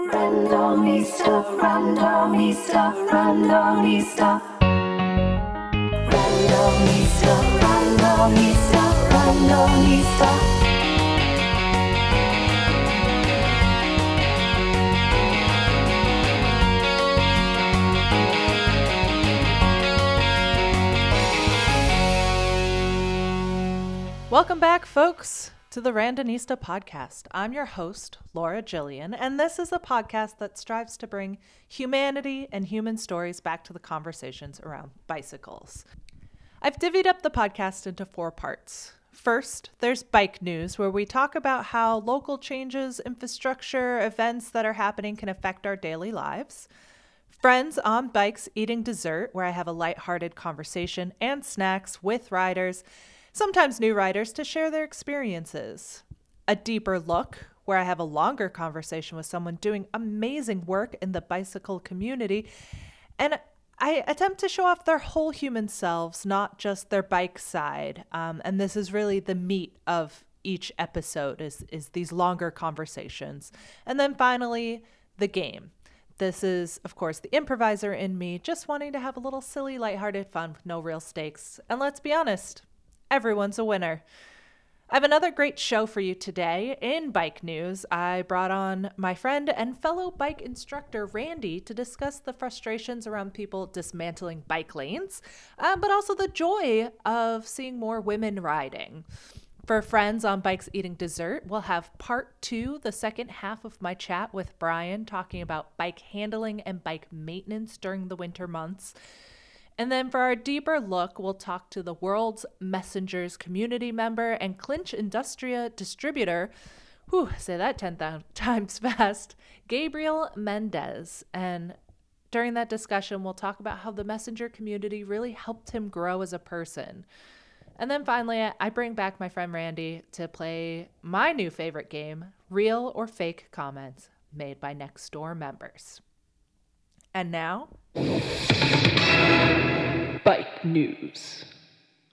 Randonista, randonista, randonista. Randonista, randonista, randonista. Welcome back, folks, to the Randonista podcast. I'm your host, Laura Gillian, and this is a podcast that strives to bring humanity and human stories back to the conversations around bicycles. I've divvied up the podcast into four parts. First, there's bike news, where we talk about how local changes, infrastructure, events that are happening can affect our daily lives. Friends on bikes eating dessert, where I have a lighthearted conversation and snacks with riders, sometimes new writers to share their experiences. A deeper look, where I have a longer conversation with someone doing amazing work in the bicycle community. And I attempt to show off their whole human selves, not just their bike side. Um, and this is really the meat of each episode is is these longer conversations. And then finally, the game. This is, of course, the improviser in me, just wanting to have a little silly, lighthearted fun with no real stakes. And let's be honest, everyone's a winner. I have another great show for you today. In bike news, I brought on my friend and fellow bike instructor Randy to discuss the frustrations around people dismantling bike lanes, uh, but also the joy of seeing more women riding. For friends on bikes eating dessert, we'll have part two, the second half of my chat with Brian, talking about bike handling and bike maintenance during the winter months. And then for our deeper look, we'll talk to the World's Messengers community member and Clinch Industria distributor, whew, say that 10,000 times fast, Gabriel Mendez. And during that discussion, we'll talk about how the messenger community really helped him grow as a person. And then finally, I bring back my friend Randy to play my new favorite game, Real or Fake Comments, made by next door members. And now, Bike news.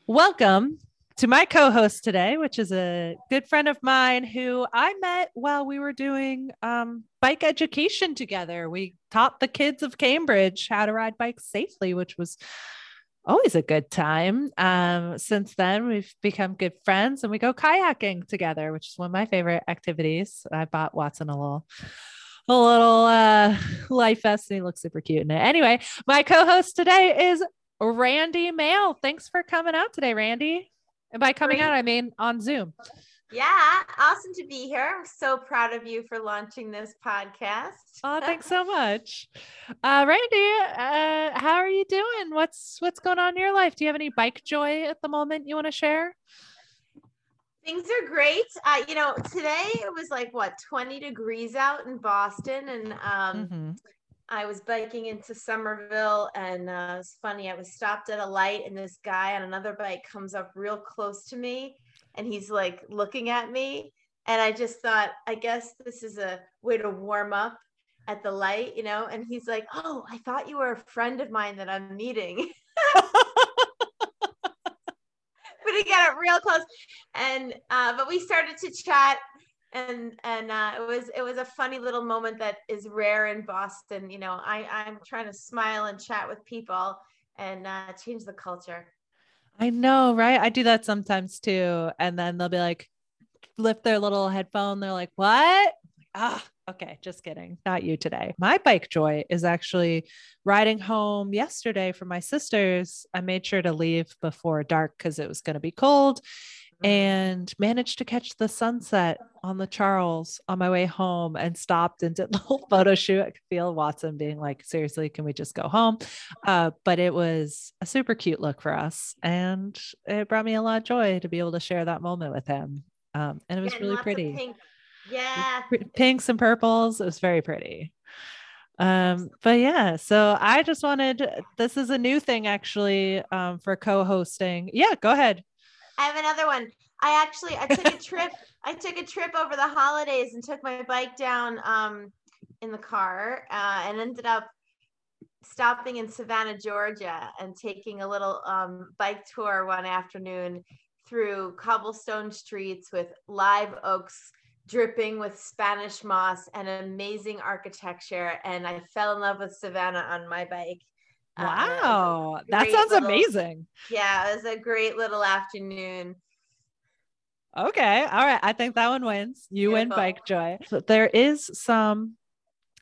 welcome to my co host today, which is a good friend of mine who I met while we were doing um, bike education together. We taught the kids of Cambridge how to ride bikes safely, which was always a good time. Um, since then, we've become good friends and we go kayaking together, which is one of my favorite activities. I bought Watson a little. A little uh, life vest, and he looks super cute in it. Anyway, my co-host today is Randy Mail. Thanks for coming out today, Randy. And by coming Great. out, I mean on Zoom. Yeah, awesome to be here. I'm so proud of you for launching this podcast. Oh, thanks so much, uh, Randy. Uh, how are you doing? What's what's going on in your life? Do you have any bike joy at the moment you want to share? Things are great. Uh, you know, today it was like what 20 degrees out in Boston, and um, Mhm. I was biking into Somerville, and uh, it's funny. I was stopped at a light, and this guy on another bike comes up real close to me, and he's like looking at me, and I just thought, I guess this is a way to warm up at the light, you know. And he's like, "Oh, I thought you were a friend of mine that I'm meeting." real close and uh but we started to chat and and uh it was it was a funny little moment that is rare in boston you know i i'm trying to smile and chat with people and uh change the culture I know, right? I do that sometimes too. And then they'll be like, lift their little headphone. They're like, what? Ah, okay. Just kidding. Not you today. My bike joy is actually riding home yesterday from my sister's. I made sure to leave before dark because it was going to be cold and managed to catch the sunset on the Charles on my way home and stopped and did the whole photo shoot. I could feel Watson being like, seriously, can we just go home? Uh, but it was a super cute look for us. And it brought me a lot of joy to be able to share that moment with him. Um, and it was And really pretty. pink. Yeah Pinks and purples. It was very pretty. Um, but yeah, so I just wanted this is a new thing actually um, for co-hosting. Yeah, go ahead. I have another one. I actually I took a trip. I took a trip over the holidays and took my bike down um, in the car uh, and ended up stopping in Savannah, Georgia, and taking a little um, bike tour one afternoon through cobblestone streets with live oaks dripping with Spanish moss and amazing architecture. And I fell in love with Savannah on my bike. Uh, a Wow. that sounds little- amazing. Yeah, it was a great little afternoon. Okay. All right. I think that one wins. You win bike joy. So there is some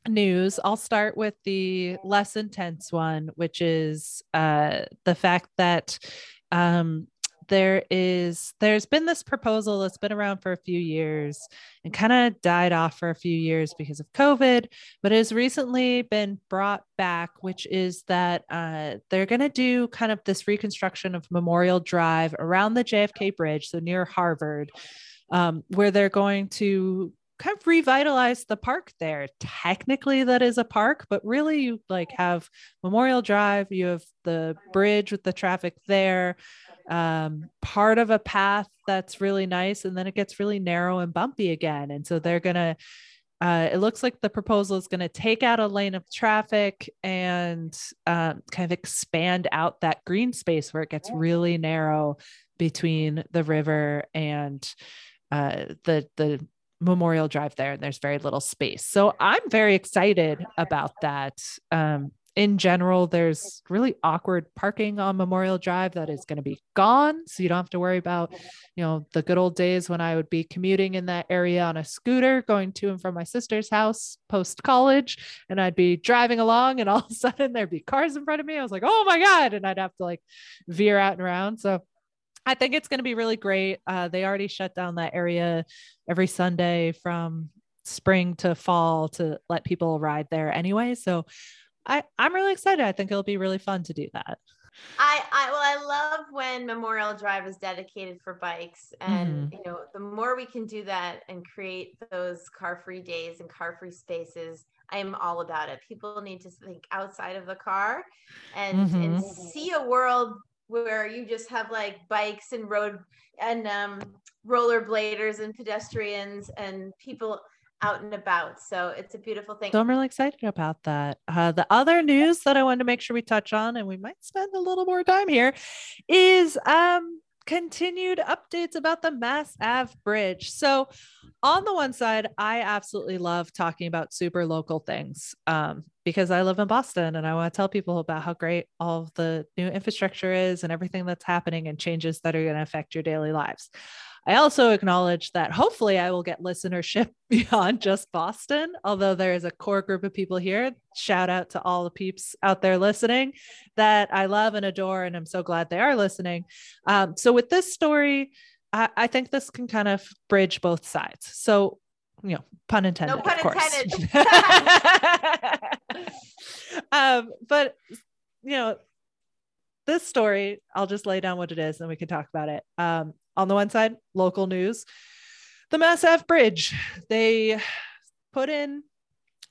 news. I'll start with the less intense one, which is uh the fact that um there is there's been this proposal that's been around for a few years and kind of died off for a few years because of COVID, but has recently been brought back, which is that uh, they're going to do kind of this reconstruction of Memorial Drive around the JFK Bridge, so near Harvard, um, where they're going to kind of revitalize the park there. Technically, that is a park, but really, you like have Memorial Drive, you have the bridge with the traffic there um, part of a path that's really nice, and then it gets really narrow and bumpy again. And so they're gonna. Uh, it looks like the proposal is going to take out a lane of traffic and um, kind of expand out that green space where it gets really narrow between the river and uh, the the Memorial Drive there, and there's very little space. So I'm very excited about that. Um, in general, there's really awkward parking on Memorial Drive that is going to be gone. So you don't have to worry about, you know, the good old days when I would be commuting in that area on a scooter going to and from my sister's house post college. And I'd be driving along and all of a sudden there'd be cars in front of me. I was like, oh my God. And I'd have to like veer out and around. So I think it's going to be really great. Uh, they already shut down that area every Sunday from spring to fall to let people ride there anyway. So I, I'm really excited. I think it'll be really fun to do that. I, I well, I love when Memorial Drive is dedicated for bikes, and Mm-hmm. you know, the more we can do that and create those car-free days and car-free spaces, I am all about it. People need to think outside of the car and and Mhm. see a world where you just have like bikes and road and um, rollerbladers and pedestrians and people out and about. So it's a beautiful thing. So I'm really excited about that. Uh, the other news that I wanted to make sure we touch on, and we might spend a little more time here, is um, continued updates about the Mass Ave Bridge. So, on the one side, I absolutely love talking about super local things um, because I live in Boston and I want to tell people about how great all the new infrastructure is and everything that's happening and changes that are going to affect your daily lives. I also acknowledge that hopefully I will get listenership beyond just Boston, although there is a core group of people here. Shout out to all the peeps out there listening that I love and adore, and I'm so glad they are listening. Um, so, with this story, I, I think this can kind of bridge both sides. So, you know, pun intended, No pun intended. um, but you know, this story, I'll just lay down what it is and we can talk about it. Um, on the one side, local news, the Mass Ave Bridge, they put in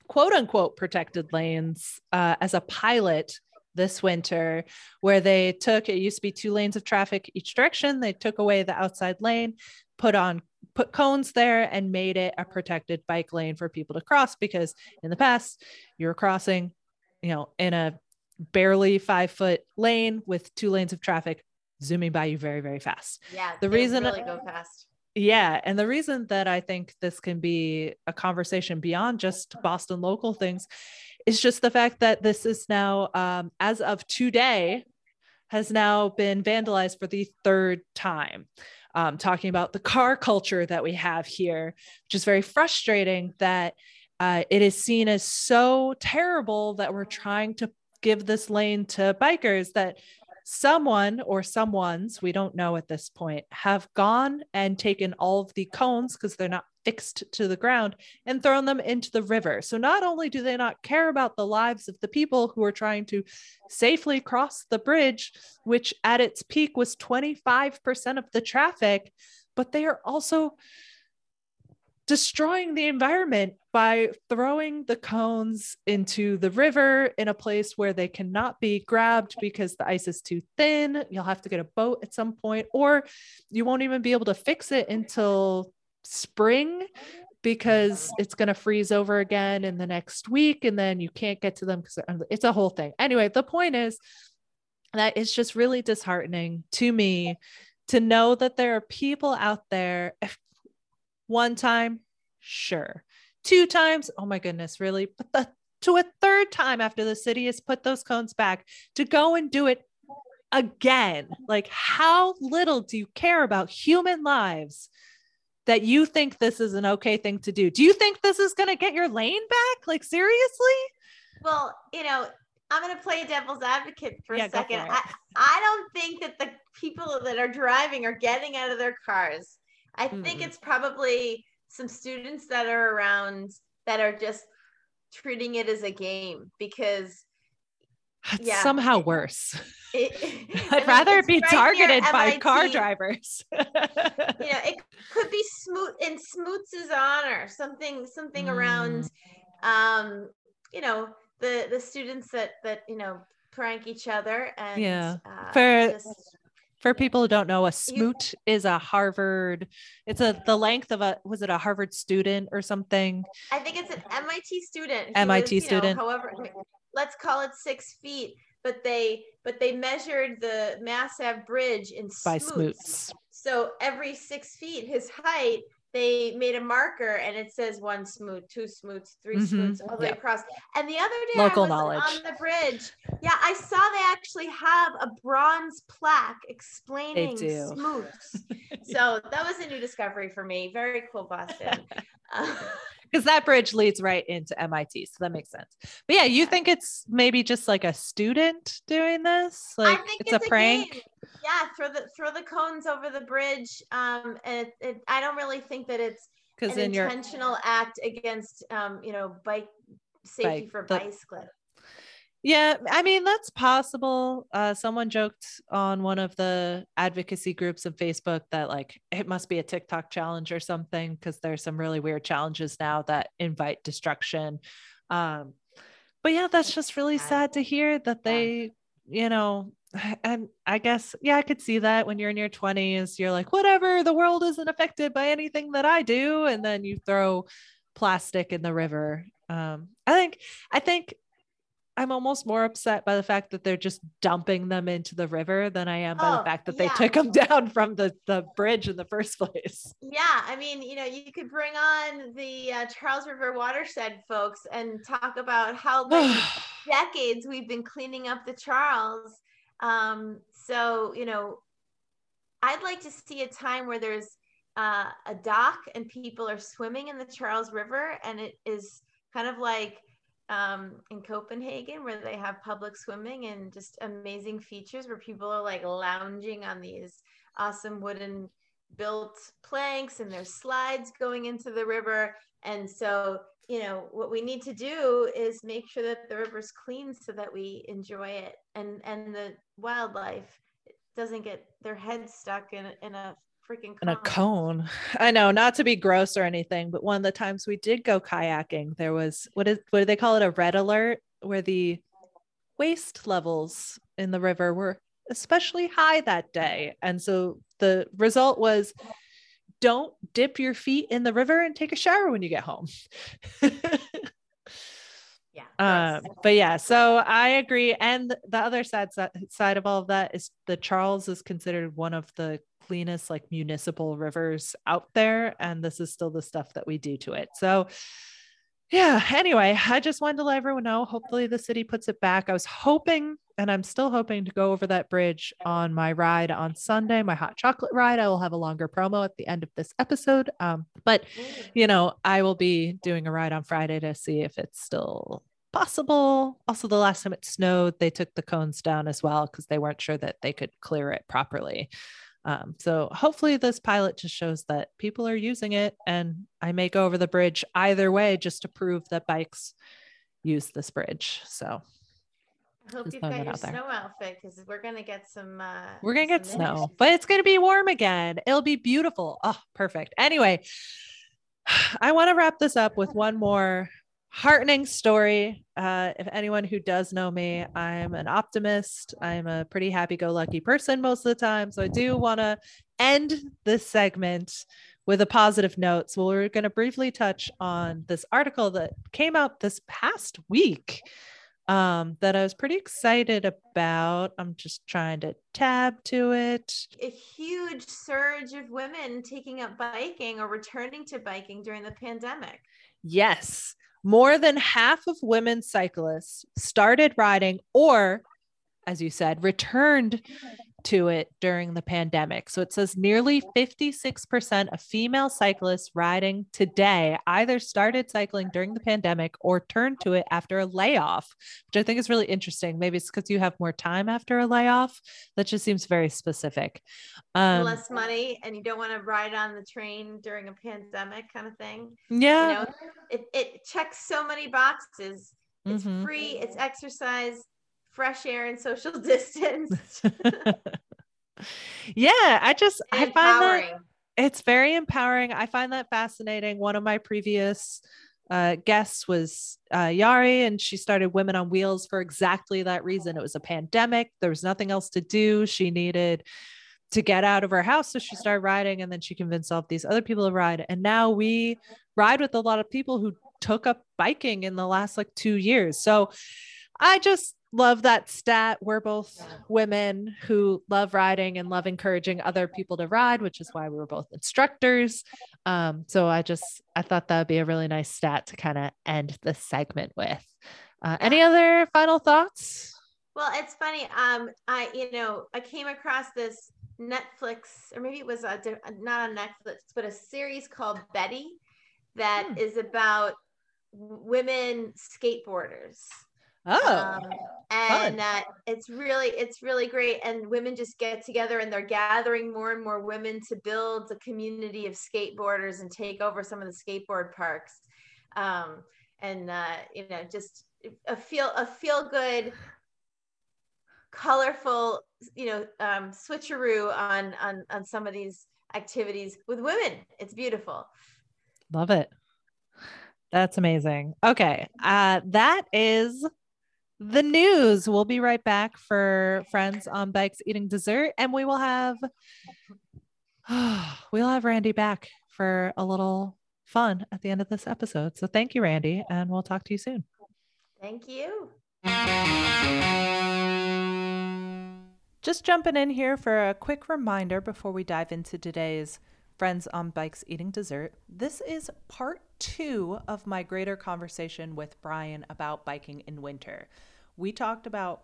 quote unquote protected lanes uh, as a pilot this winter, where they took it used to be two lanes of traffic each direction. They took away the outside lane, put on put cones there and made it a protected bike lane for people to cross because in the past you were crossing you know in a barely five foot lane with two lanes of traffic zooming by you very very fast yeah, the reason- really go fast. yeah. And the reason that I think this can be a conversation beyond just Boston local things is just the fact that this is now, um, as of today, has now been vandalized for the third time. Um, talking about the car culture that we have here, which is very frustrating that uh, it is seen as so terrible that we're trying to give this lane to bikers that someone or someone's, we don't know at this point, have gone and taken all of the cones because they're not fixed to the ground and thrown them into the river. So not only do they not care about the lives of the people who are trying to safely cross the bridge, which at its peak was 25% of the traffic, but they are also destroying the environment by throwing the cones into the river in a place where they cannot be grabbed because the ice is too thin. You'll have to get a boat at some point, or you won't even be able to fix it until spring because it's going to freeze over again in the next week and then you can't get to them because it's a whole thing. Anyway, the point is that it's just really disheartening to me to know that there are people out there one time Sure. Two times. Oh my goodness, really? But the to a third time after the city has put those cones back to go and do it again. Like, how little do you care about human lives that you think this is an okay thing to do? Do you think this is going to get your lane back? Like, seriously? Well, you know, I'm going to play devil's advocate for Yeah, a second. for. I, I don't think that the people that are driving are getting out of their cars. I think Mm-mm. it's probably some students that are around that are just treating it as a game because It's Yeah. somehow worse. it, I'd rather it be right targeted by car drivers. you know, it could be Smoot in Smoots's honor, something something around um, you know, the the students that that, you know, prank each other and Yeah. uh, For- just- For people who don't know, a smoot is a Harvard. It's a the length of a was it a Harvard student or something? I think it's an MIT student. MIT is, you know, student. however, let's call it six feet. But they but they measured the Mass Ave Bridge in By smoots. smoots. So every six feet, his height, they made a marker and it says one smoot, two smoots, 3 Mhm, smoots all the way across. And the other day Local I was knowledge. on the bridge. Yeah, I saw they actually have a bronze plaque explaining smoots. So that was a new discovery for me. Very cool, Boston. Because that bridge leads right into MIT, so that makes sense. But yeah, you think it's maybe just like a student doing this? Like I think it's, a prank? game. Yeah, throw the throw the cones over the bridge. Um, and it, it, I don't really think that it's Because an in your intentional act against um, you know, bike safety Bike, for bicyclists. Yeah, I mean that's possible. Uh, someone joked on one of the advocacy groups of Facebook that like it must be a TikTok challenge or something because there's some really weird challenges now that invite destruction. Um, but yeah, that's just really sad to hear that they, you know, and I guess yeah, I could see that when you're in your 20s, you're like, whatever, the world isn't affected by anything that I do, and then you throw plastic in the river. Um, I think, I think I'm almost more upset by the fact that they're just dumping them into the river than I am by the Oh, fact that they took them down from the, the bridge in the first place. Yeah, I mean, you know, you could bring on the uh, Charles River watershed folks and talk about how many decades we've been cleaning up the Charles. Um, so, you know, I'd like to see a time where there's uh, a dock and people are swimming in the Charles River, and it is kind of like um, in Copenhagen where they have public swimming and just amazing features where people are like lounging on these awesome wooden built planks and there's slides going into the river. And so, you know, what we need to do is make sure that the river's clean so that we enjoy it and and the wildlife doesn't get their head stuck in a, in a freaking in a cone. cone. I know, not to be gross or anything, but one of the times we did go kayaking, there was what is what do they call it? A red alert where the waste levels in the river were especially high that day. And so the result was don't dip your feet in the river and take a shower when you get home. Yeah. Um, but yeah, so I agree. And the other sad side of all of that is the Charles is considered one of the cleanest like municipal rivers out there. And this is still the stuff that we do to it. So yeah, anyway, I just wanted to let everyone know. Hopefully the city puts it back. I was hoping, and I'm still hoping to go over that bridge on my ride on Sunday, my hot chocolate ride. I will have a longer promo at the end of this episode. Um, but you know, I will be doing a ride on Friday to see if it's still possible. Also, the last time it snowed, they took the cones down as well because they weren't sure that they could clear it properly. Um, so hopefully, this pilot just shows that people are using it, and I may go over the bridge either way just to prove that bikes use this bridge. So I hope you've got your snow outfit because we're gonna get some. Uh, we're gonna get snow, images. but it's gonna be warm again. It'll be beautiful. Oh, perfect. Anyway, I want to wrap this up with one more heartening story. Uh, if anyone who does know me, I'm an optimist. I'm a pretty happy go lucky person most of the time. So I do want to end this segment with a positive note. So we're going to briefly touch on this article that came out this past week um, that I was pretty excited about. I'm just trying to tab to it. A huge surge of women taking up biking or returning to biking during the pandemic. Yes, more than half of women cyclists started riding or, as you said, returned to it during the pandemic. So it says nearly 56% of female cyclists riding today either started cycling during the pandemic or turned to it after a layoff, which I think is really interesting. Maybe it's because you have more time after a layoff. That just seems very specific. Um, Less money and you don't want to ride on the train during a pandemic kind of thing. yeah. You know, it, it checks so many boxes. It's Mhm. free, it's exercise, fresh air and social distance. yeah. I just, I find that it's very empowering. I find that fascinating. One of my previous uh, guests was uh, Yari, and she started Women on Wheels for exactly that reason. It was a pandemic, there was nothing else to do. She needed to get out of her house. So she started riding, and then she convinced all of these other people to ride. And now we ride with a lot of people who took up biking in the last like two years. So I just love that stat. We're both women who love riding and love encouraging other people to ride, which is why we were both instructors. Um, so I just I thought that would be a really nice stat to kind of end this segment with. Uh, any other final thoughts? Well, it's funny. Um, I you know I came across this Netflix, or maybe it was a, not on Netflix, but a series called Betty that Hmm. is about women skateboarders. Oh, um, and uh, it's really it's really great and women just get together and they're gathering more and more women to build a community of skateboarders and take over some of the skateboard parks um, and uh, you know just a feel a feel good colorful you know um, switcheroo on on on some of these activities with women it's beautiful love it. That's amazing. Okay, uh, that is the news. We'll be right back for friends on bikes eating dessert, and we will have we'll have Randy back for a little fun at the end of this episode. So thank you, Randy, and we'll talk to you soon. thank you Just jumping in here for a quick reminder before we dive into today's Friends on Bikes Eating Dessert. This is part two of my greater conversation with Brian about biking in winter. We talked about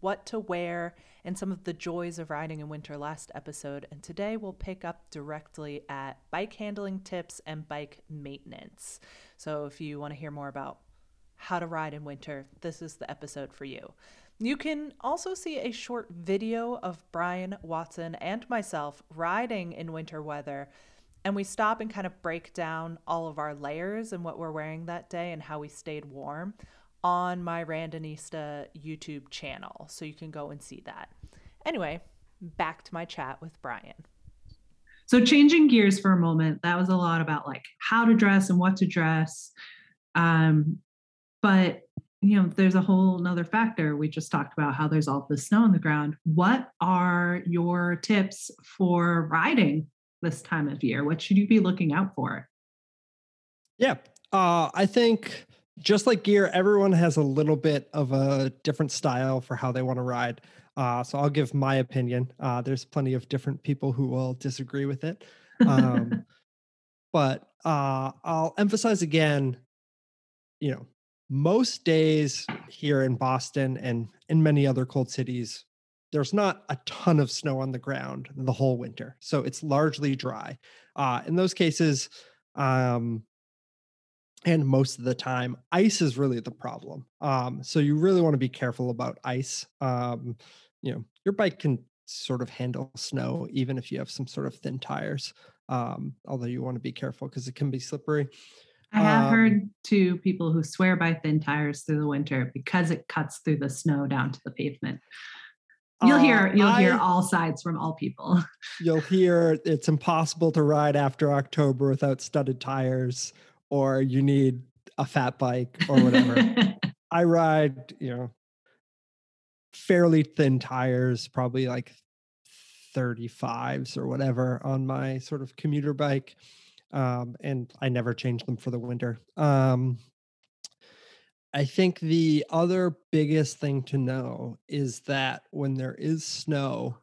what to wear and some of the joys of riding in winter last episode, and today we'll pick up directly at bike handling tips and bike maintenance. So if you want to hear more about how to ride in winter, this is the episode for you. You can also see a short video of Brian Watson and myself riding in winter weather. And we stop and kind of break down all of our layers and what we're wearing that day and how we stayed warm on my Randonista YouTube channel. So you can go and see that. Anyway, back to my chat with Brian. So changing gears for a moment, that was a lot about like how to dress and what to dress. Um, but you know, there's a whole nother factor. We just talked about how there's all the snow on the ground. What are your tips for riding this time of year? What should you be looking out for? Yeah. Uh, I think just like gear, everyone has a little bit of a different style for how they want to ride. Uh, so I'll give my opinion. Uh, there's plenty of different people who will disagree with it. Um, but uh, I'll emphasize again, you know, most days here in Boston and in many other cold cities, there's not a ton of snow on the ground the whole winter. So it's largely dry. Uh, in those cases, um, and most of the time, ice is really the problem. Um, so you really want to be careful about ice. Um, you know, your bike can sort of handle snow even if you have some sort of thin tires. Um, although you want to be careful because it can be slippery. I have Um, heard to people who swear by thin tires through the winter because it cuts through the snow down to the pavement. You'll Uh, hear you'll hear all sides from all people. You'll hear it's impossible to ride after October without studded tires, or you need a fat bike or whatever. I ride, you know, fairly thin tires, probably like 35s or whatever on my sort of commuter bike. Um, and I never change them for the winter. Um, I think the other biggest thing to know is that when there is snow,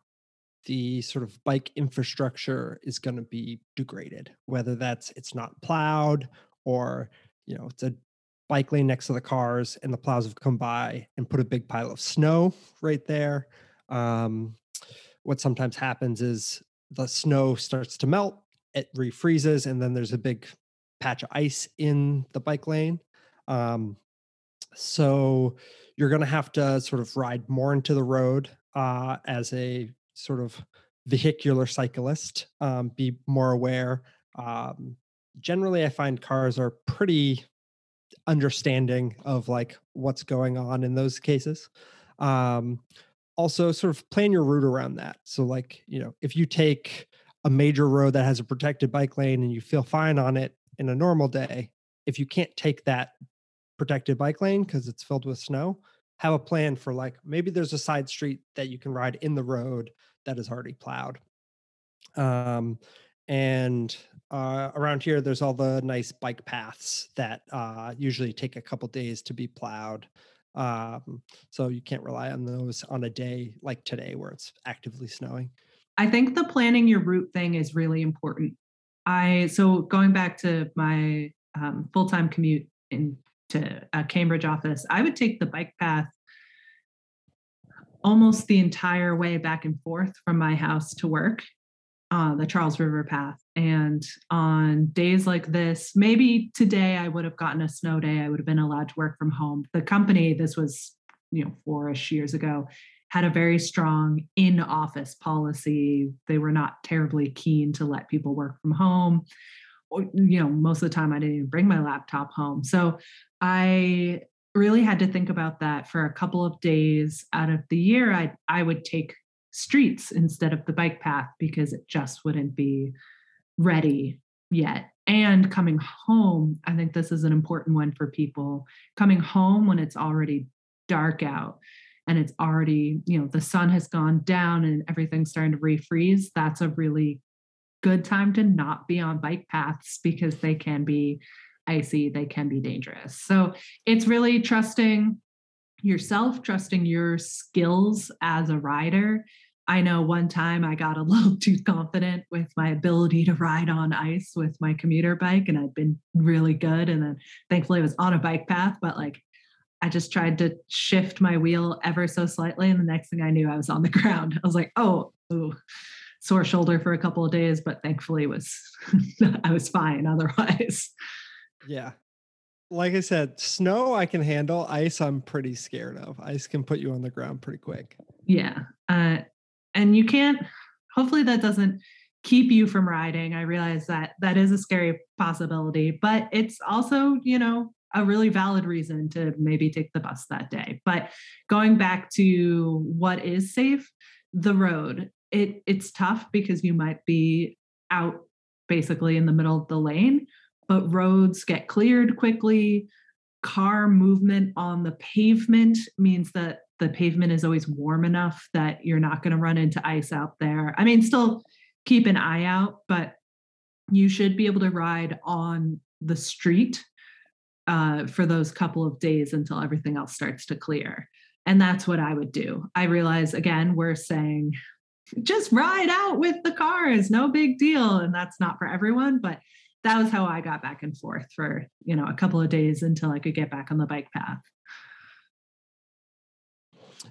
the sort of bike infrastructure is going to be degraded, whether that's it's not plowed or, you know, it's a bike lane next to the cars and the plows have come by and put a big pile of snow right there. Um, what sometimes happens is the snow starts to melt, it refreezes, and then there's a big patch of ice in the bike lane. Um, so you're going to have to sort of ride more into the road uh, as a sort of vehicular cyclist, um, be more aware. Um, generally, I find cars are pretty understanding of like what's going on in those cases. Um, also, sort of plan your route around that. So, like, you know, if you take a major road that has a protected bike lane and you feel fine on it in a normal day, if you can't take that protected bike lane because it's filled with snow, have a plan for like maybe there's a side street that you can ride in the road that is already plowed. Um, and uh, around here, there's all the nice bike paths that uh, usually take a couple days to be plowed. Um, so you can't rely on those on a day like today where it's actively snowing. I think the planning your route thing is really important. I so going back to my um, full time commute into a Cambridge office, I would take the bike path almost the entire way back and forth from my house to work uh, the Charles River Path. And on days like this, maybe today I would have gotten a snow day. I would have been allowed to work from home. The company, this was, you know, four-ish years ago, had a very strong in-office policy. They were not terribly keen to let people work from home. Or, you know, most of the time I didn't even bring my laptop home. So I really had to think about that for a couple of days out of the year. I I would take streets instead of the bike path because it just wouldn't be ready yet. And coming home, I think this is an important one for people. Coming home when it's already dark out and it's already, you know, the sun has gone down and everything's starting to refreeze, that's a really good time to not be on bike paths because they can be icy, they can be dangerous. So it's really trusting yourself, trusting your skills as a rider. I know one time I got a little too confident with my ability to ride on ice with my commuter bike, and I'd been really good. And then thankfully, I was on a bike path, but like I just tried to shift my wheel ever so slightly. And the next thing I knew, I was on the ground. I was like, oh, ooh, sore shoulder for a couple of days, but thankfully was I was fine otherwise. Yeah like I said, snow I can handle. Ice I'm pretty scared of. Ice can put you on the ground pretty quick. Yeah. Uh, and you can't, hopefully, that doesn't keep you from riding. I realize that that is a scary possibility, but it's also, you know, a really valid reason to maybe take the bus that day. But going back to what is safe, the road, it it's tough because you might be out basically in the middle of the lane but roads get cleared quickly. Car movement on the pavement means that the pavement is always warm enough that you're not going to run into ice out there. I mean, still keep an eye out, but you should be able to ride on the street uh, for those couple of days until everything else starts to clear. And that's what I would do. I realize, again, we're saying just ride out with the cars, no big deal. And that's not for everyone, but that was how I got back and forth for, you know, a couple of days until I could get back on the bike path.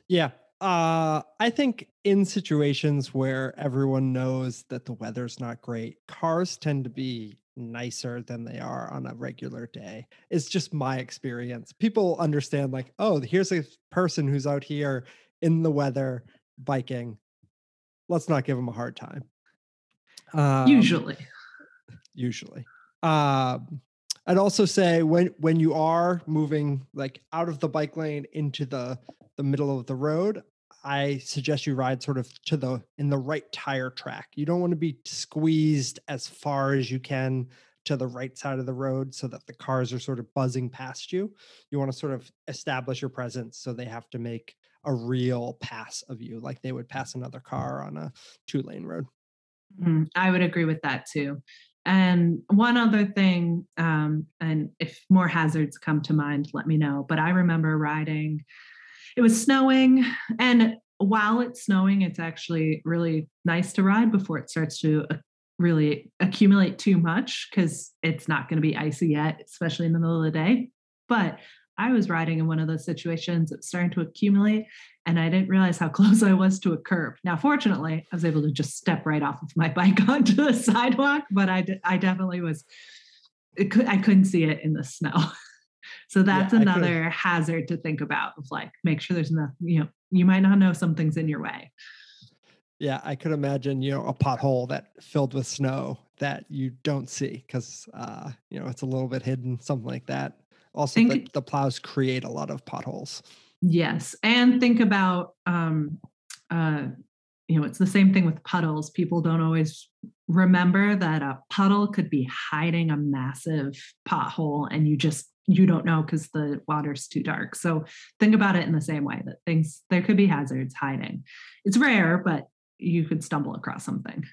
Yeah. Uh, I think in situations where everyone knows that the weather's not great, cars tend to be nicer than they are on a regular day. It's just my experience. People understand, like, oh, here's a person who's out here in the weather biking. Let's not give them a hard time. Um, Usually usually. Um, I'd also say when when you are moving like out of the bike lane into the the middle of the road, I suggest you ride sort of to the in the right tire track. You don't want to be squeezed as far as you can to the right side of the road so that the cars are sort of buzzing past you. You want to sort of establish your presence so they have to make a real pass of you like they would pass another car on a two lane road. Mm, I would agree with that too And one other thing, um, and if more hazards come to mind, let me know. But I remember riding, it was snowing. And while it's snowing, it's actually really nice to ride before it starts to uh, really accumulate too much because it's not going to be icy yet, especially in the middle of the day. But I was riding in one of those situations that's starting to accumulate, and I didn't realize how close I was to a curb. Now, fortunately, I was able to just step right off of my bike onto the sidewalk, but I, I definitely was, could, I couldn't see it in the snow. so that's Yeah, another hazard to think about of like, make sure there's no, you know, you might not know something's in your way. Yeah, I could imagine, you know, a pothole that filled with snow that you don't see because, uh, you know, it's a little bit hidden, something like that. Also, the, the plows create a lot of potholes. Yes, and think about um, uh, you know, it's the same thing with puddles. People don't always remember that a puddle could be hiding a massive pothole, and you just you don't know because the water's too dark. So think about it in the same way that things there could be hazards hiding. It's rare, but you could stumble across something.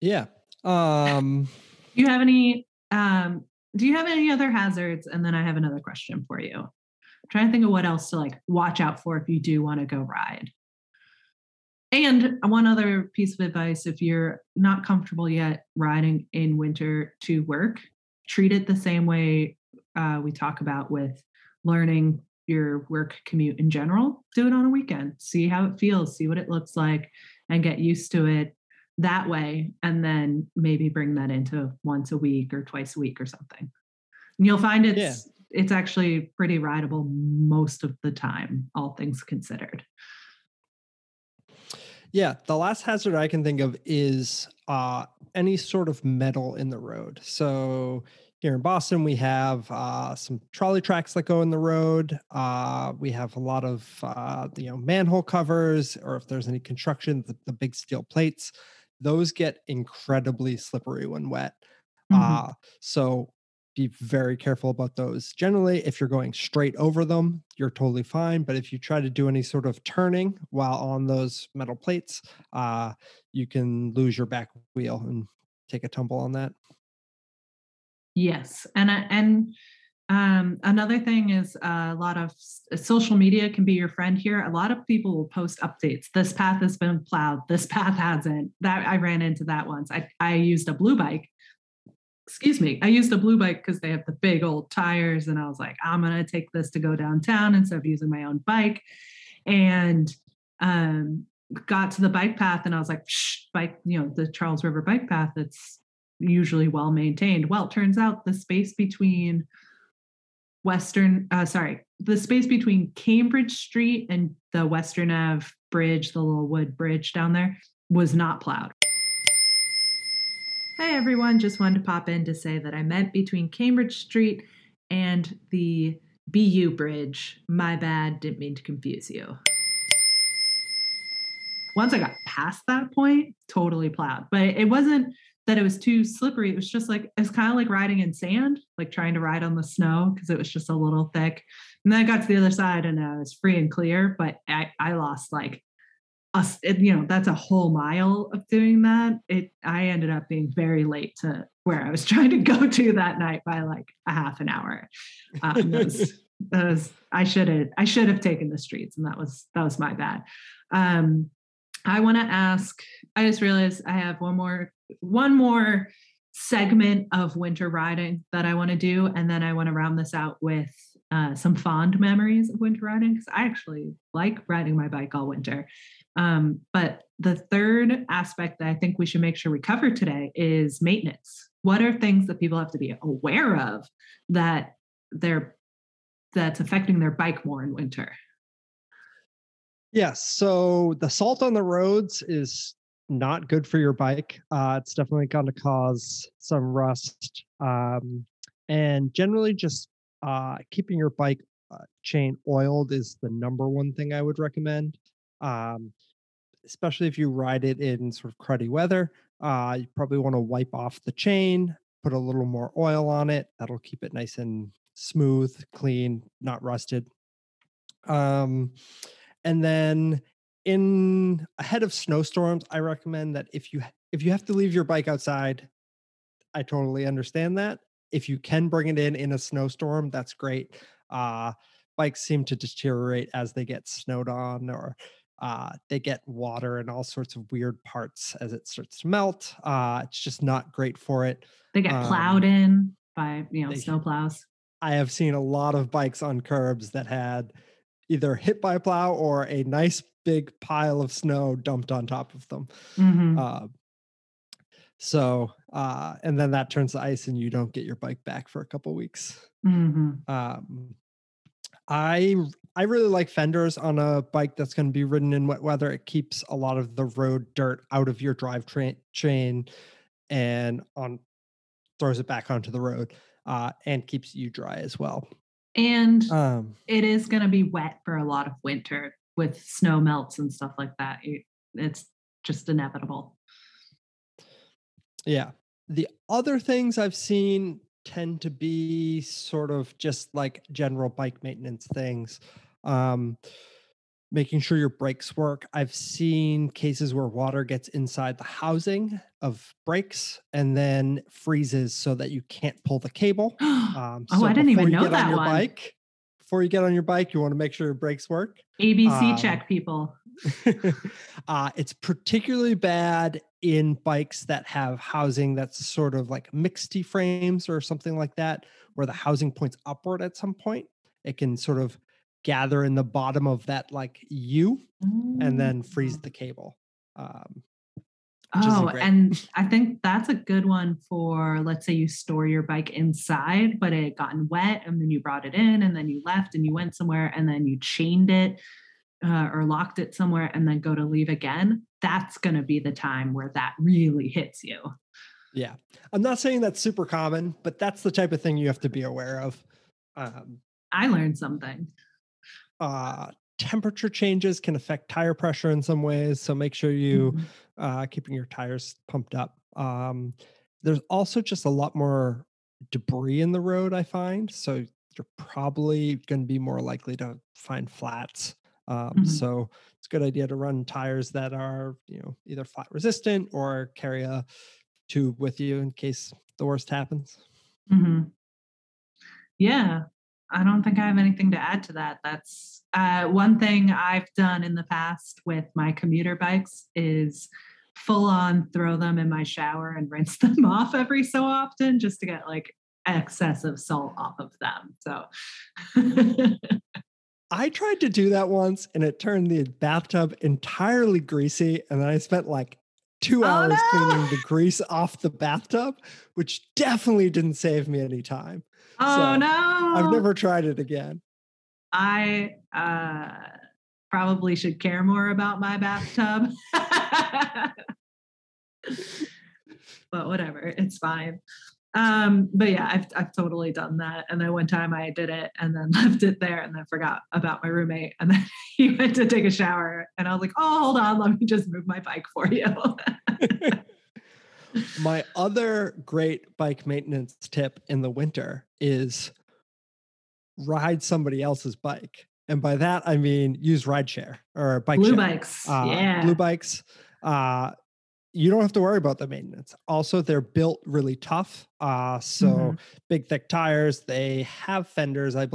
Yeah. Um, Do you have any? Um, do you have any other hazards? And then I have another question for you. I'm trying to think of what else to like watch out for if you do want to go ride. And one other piece of advice: if you're not comfortable yet riding in winter to work, treat it the same way uh, we talk about with learning your work commute in general. Do it on a weekend. See how it feels. See what it looks like, and get used to it that way and then maybe bring that into once a week or twice a week or something and you'll find it's Yeah. it's actually pretty rideable most of the time all things considered yeah. The last hazard I can think of is uh, any sort of metal in the road. So here in Boston, we have uh, some trolley tracks that go in the road. Uh, we have a lot of uh, you know manhole covers, or if there's any construction, the, the big steel plates. Those get incredibly slippery when wet. Mhm. Uh, so be very careful about those. Generally, if you're going straight over them, you're totally fine. But if you try to do any sort of turning while on those metal plates, uh, you can lose your back wheel and take a tumble on that. Yes, and and um, another thing is uh, a lot of s- social media can be your friend here. A lot of people will post updates. This path has been plowed. This path hasn't. That I ran into that once. I I used a blue bike. Excuse me. I used a blue bike because they have the big old tires, and I was like, I'm gonna take this to go downtown instead of using my own bike. And um, got to the bike path, and I was like, bike. You know, the Charles River bike path. It's usually well maintained. Well, it turns out the space between Western, uh, sorry, the space between Cambridge Street and the Western Ave bridge, the little wood bridge down there, was not plowed. Hey everyone, just wanted to pop in to say that I meant between Cambridge Street and the BU bridge. My bad, didn't mean to confuse you once I got past that point, totally plowed. But it wasn't that it was too slippery. It was just like it's kind of like riding in sand, like trying to ride on the snow because it was just a little thick. And then I got to the other side and uh, it was free and clear, but I, I lost like us, you know, that's a whole mile of doing that. It I ended up being very late to where I was trying to go to that night by like a half an hour. Um, I should have I should have taken the streets, and that was that was my bad. Um, I want to ask. I just realized I have one more one more segment of winter riding that I want to do, and then I want to round this out with uh, some fond memories of winter riding because I actually like riding my bike all winter. Um, but the third aspect that I think we should make sure we cover today is maintenance. What are things that people have to be aware of that they're that's affecting their bike more in winter? Yes. So the salt on the roads is not good for your bike. Uh, it's definitely going to cause some rust. Um, and generally, just uh, keeping your bike uh, chain oiled is the number one thing I would recommend. Um, especially if you ride it in sort of cruddy weather, uh, you probably want to wipe off the chain, put a little more oil on it. That'll keep it nice and smooth, clean, not rusted. Um, and then in ahead of snowstorms, I recommend that if you if you have to leave your bike outside, I totally understand that. If you can bring it in in a snowstorm, that's great. Uh, bikes seem to deteriorate as they get snowed on or uh, they get water and all sorts of weird parts as it starts to melt. Uh, it's just not great for it. They get plowed Um, in by you know they- snow plows. I have seen a lot of bikes on curbs that had either hit by a plow or a nice big pile of snow dumped on top of them. Mhm. Uh, so, uh, and then that turns to ice and you don't get your bike back for a couple weeks. Mhm. Um, I I really like fenders on a bike that's going to be ridden in wet weather. It keeps a lot of the road dirt out of your drive train chain and on throws it back onto the road uh, and keeps you dry as well. And Um, it is going to be wet for a lot of winter with snow melts and stuff like that. It's just inevitable. Yeah. The other things I've seen tend to be sort of just like general bike maintenance things. Um, making sure your brakes work. I've seen cases where water gets inside the housing of brakes and then freezes so that you can't pull the cable. Um, oh, so I didn't before even you know get on your one. Bike, before you get on your bike, you want to make sure your brakes work. ABC um, check people. uh, it's particularly bad in bikes that have housing that's sort of like mixte frames or something like that, where the housing points upward at some point. It can sort of gather in the bottom of that like U and then freeze Mm. the cable. Um, Oh, and I think that's a good one for let's say you store your bike inside, but it had gotten wet and then you brought it in and then you left and you went somewhere and then you chained it uh, or locked it somewhere and then go to leave again. That's going to be the time where that really hits you. yeah, I'm not saying that's super common, but that's the type of thing you have to be aware of. Um, I learned something. Uh, temperature changes can affect tire pressure in some ways, so make sure you Mhm. uh, keeping your tires pumped up. Um, there's also just a lot more debris in the road, I find. So you're probably going to be more likely to find flats. Um, Mhm. So it's a good idea to run tires that are, you know, either flat resistant or carry a tube with you in case the worst happens. hmm Yeah, I don't think I have anything to add to that. That's uh, one thing I've done in the past with my commuter bikes is full on throw them in my shower and rinse them off every so often just to get like excessive salt off of them. So I tried to do that once and it turned the bathtub entirely greasy. And then I spent like two Oh, hours no! cleaning the grease off the bathtub, which definitely didn't save me any time. Oh So, no. I've never tried it again. I uh, probably should care more about my bathtub. but whatever, it's fine. Um, but yeah, I've I've totally done that. And then one time I did it and then left it there and then forgot about my roommate. And then he went to take a shower and I was like, oh, hold on, let me just move my bike for you. My other great bike maintenance tip in the winter is ride somebody else's bike. And by that, I mean use rideshare or bike Blue share. bikes. uh, yeah. blue bikes uh you don't have to worry about the maintenance also they're built really tough uh so Mhm. big thick tires they have fenders i Mm-hmm.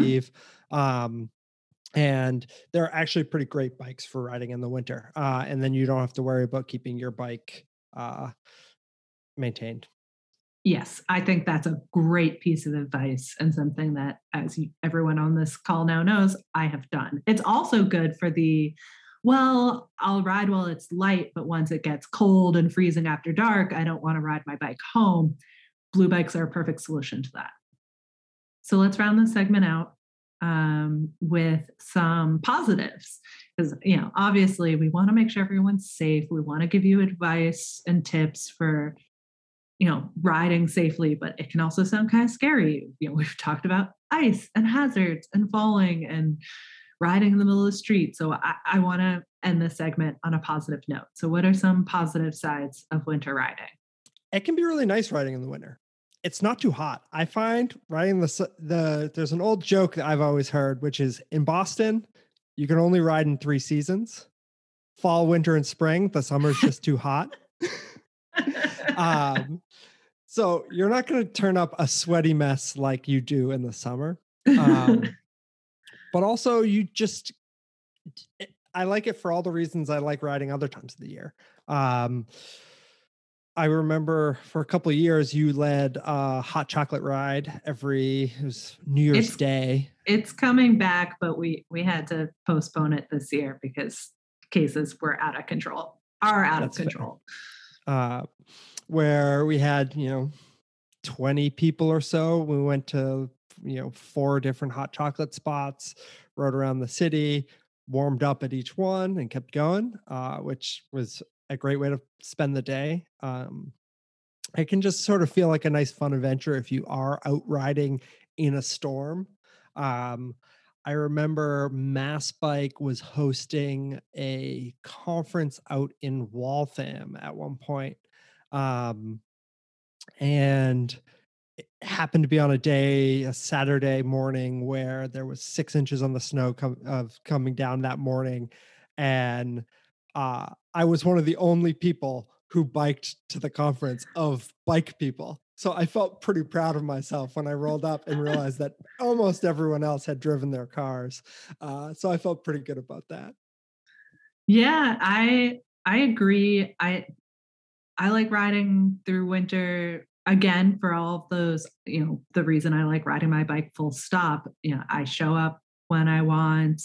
believe um and they're actually pretty great bikes for riding in the winter uh and then you don't have to worry about keeping your bike uh maintained Yes, I think that's a great piece of advice and something that, as everyone on this call now knows, I have done. It's also good for the, well, I'll ride while it's light, but once it gets cold and freezing after dark, I don't want to ride my bike home. Blue bikes are a perfect solution to that. So let's round this segment out um, with some positives. Because, you know, obviously we want to make sure everyone's safe. We want to give you advice and tips for you know, riding safely, but it can also sound kind of scary. You know, we've talked about ice and hazards and falling and riding in the middle of the street. So I, I want to end this segment on a positive note. So, what are some positive sides of winter riding? it can be really nice riding in the winter it's not too hot i find riding the the there's an old joke that i've always heard which is in boston you can only ride in three seasons fall, winter, and spring. The summer's just too hot. um, so you're not going to turn up a sweaty mess like you do in the summer. Um, but also, you just, I like it for all the reasons I like riding other times of the year. Um, I remember for a couple of years you led a hot chocolate ride every it was New Year's It's- Day. it's coming back, but we we had to postpone it this year because cases were out of control. Are out That's of control. uh, where we had you know 20 people or so we went to you know four different hot chocolate spots rode around the city warmed up at each one and kept going uh, which was a great way to spend the day um, it can just sort of feel like a nice fun adventure if you are out riding in a storm um, i remember MassBike was hosting a conference out in waltham at one point um, and it happened to be on a day a saturday morning where there was six inches on the snow com- of coming down that morning and uh, i was one of the only people who biked to the conference of bike people so i felt pretty proud of myself when i rolled up and realized that almost everyone else had driven their cars uh, so i felt pretty good about that Yeah, I I agree. I I like riding through winter again for all of those, you know, the reason I like riding my bike full stop. You know, I show up when I want.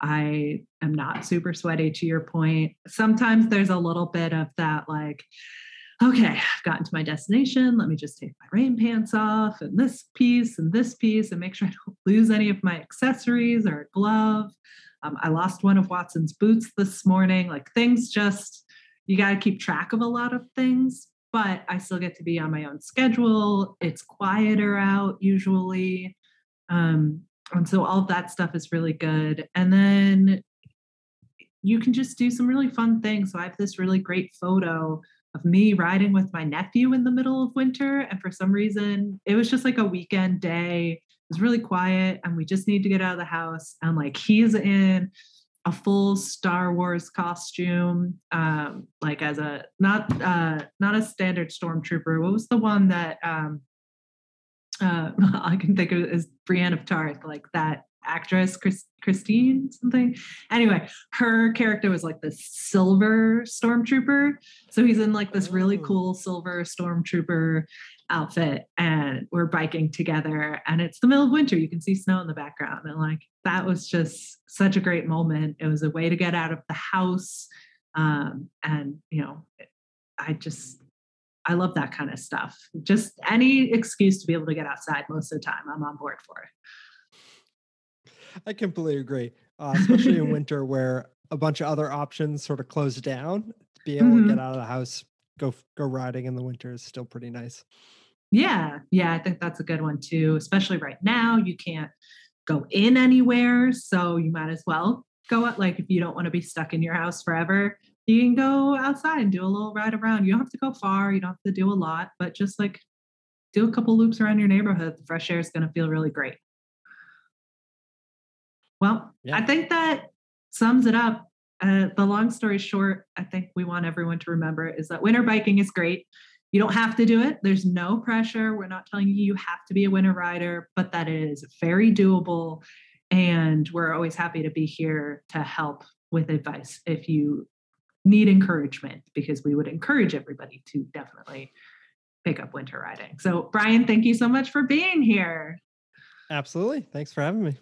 I am not super sweaty to your point. Sometimes there's a little bit of that like okay, I've gotten to my destination. Let me just take my rain pants off and this piece and this piece and make sure I don't lose any of my accessories or a glove. Um, I lost one of Watson's boots this morning. Like things just, you got to keep track of a lot of things, but I still get to be on my own schedule. It's quieter out usually. Um, and so all that stuff is really good. And then you can just do some really fun things. So I have this really great photo of me riding with my nephew in the middle of winter. And for some reason, it was just like a weekend day. It was really quiet, and we just need to get out of the house. And like he's in a full Star Wars costume, um, like as a not uh not a standard stormtrooper. What was the one that um uh I can think of is Brienne of Tarth, like that actress Chris, Christine something. Anyway, her character was like this silver stormtrooper. So he's in like this really Oh. cool silver stormtrooper outfit and we're biking together and it's the middle of winter you can see snow in the background and like that was just such a great moment it was a way to get out of the house um, and you know i just i love that kind of stuff just any excuse to be able to get outside most of the time i'm on board for it I completely agree, uh, especially in winter where a bunch of other options sort of close down. To be able to get out of the house, go go riding in the winter is still pretty nice. Yeah, yeah, I think that's a good one too, especially right now. You can't go in anywhere, so you might as well go out. Like, if you don't want to be stuck in your house forever, you can go outside and do a little ride around. You don't have to go far, you don't have to do a lot, but just like do a couple loops around your neighborhood. The fresh air is going to feel really great. Well, Yeah. I think that sums it up. Uh, the long story short, I think we want everyone to remember is that winter biking is great. You don't have to do it. There's no pressure. We're not telling you you have to be a winter rider, but that it is very doable. And we're always happy to be here to help with advice if you need encouragement, because we would encourage everybody to definitely pick up winter riding. So, Brian, thank you so much for being here. Absolutely. Thanks for having me.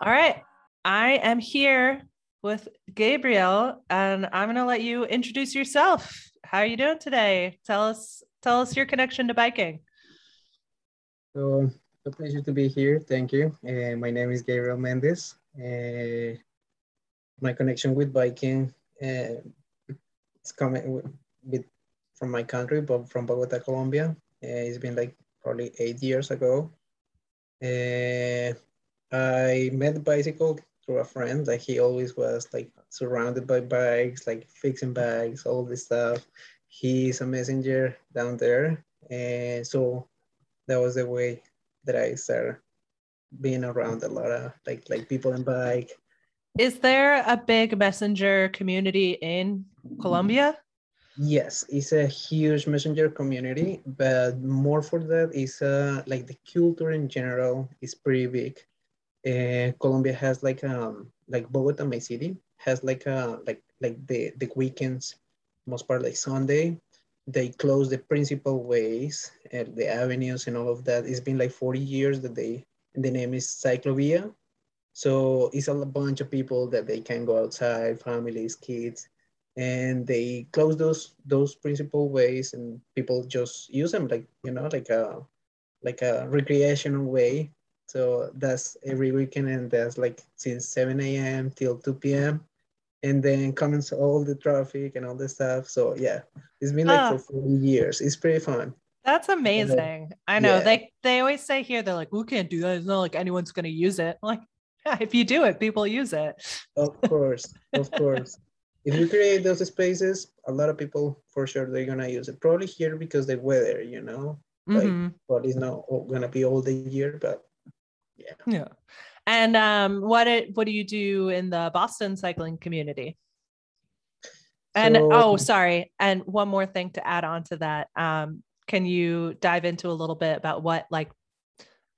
All right. I am here with Gabriel and I'm going to let you introduce yourself. How are you doing today? Tell us tell us your connection to biking. So, a pleasure to be here. Thank you. Uh, my name is Gabriel Mendez. Uh, my connection with biking uh, is coming with, with from my country, but from Bogota, Colombia. Uh, it's been like probably eight years ago. Uh, I met bicycle through a friend. Like he always was like surrounded by bikes, like fixing bikes, all this stuff. He's a messenger down there, and so that was the way that I started being around a lot of like like people in bike. Is there a big messenger community in Colombia? Yes, it's a huge messenger community, but more for that is uh, like the culture in general is pretty big. Uh, Colombia has like um like Bogota, my city, has like a like like the the weekends, most part like Sunday, they close the principal ways and the avenues and all of that. It's been like 40 years that they the name is Cyclovia. So it's a bunch of people that they can go outside, families, kids, and they close those those principal ways and people just use them like you know like a like a recreational way. So that's every weekend and that's like since 7 a.m till 2 p.m and then comes all the traffic and all the stuff. So yeah it's been like Ah. for 40 years. It's pretty fun That's amazing. I know yeah. they they always say here they're like, we can't do that. It's not like anyone's gonna use it. I'm like, yeah, if you do it, people use it. of course of course if you create those spaces a lot of people for sure they're gonna use it probably here because the weather you know like Mhm. but it's not all- gonna be all the year but yeah. Yeah. And um, what it what do you do in the Boston cycling community? And So- oh, sorry. And one more thing to add on to that. Um, can you dive into a little bit about what like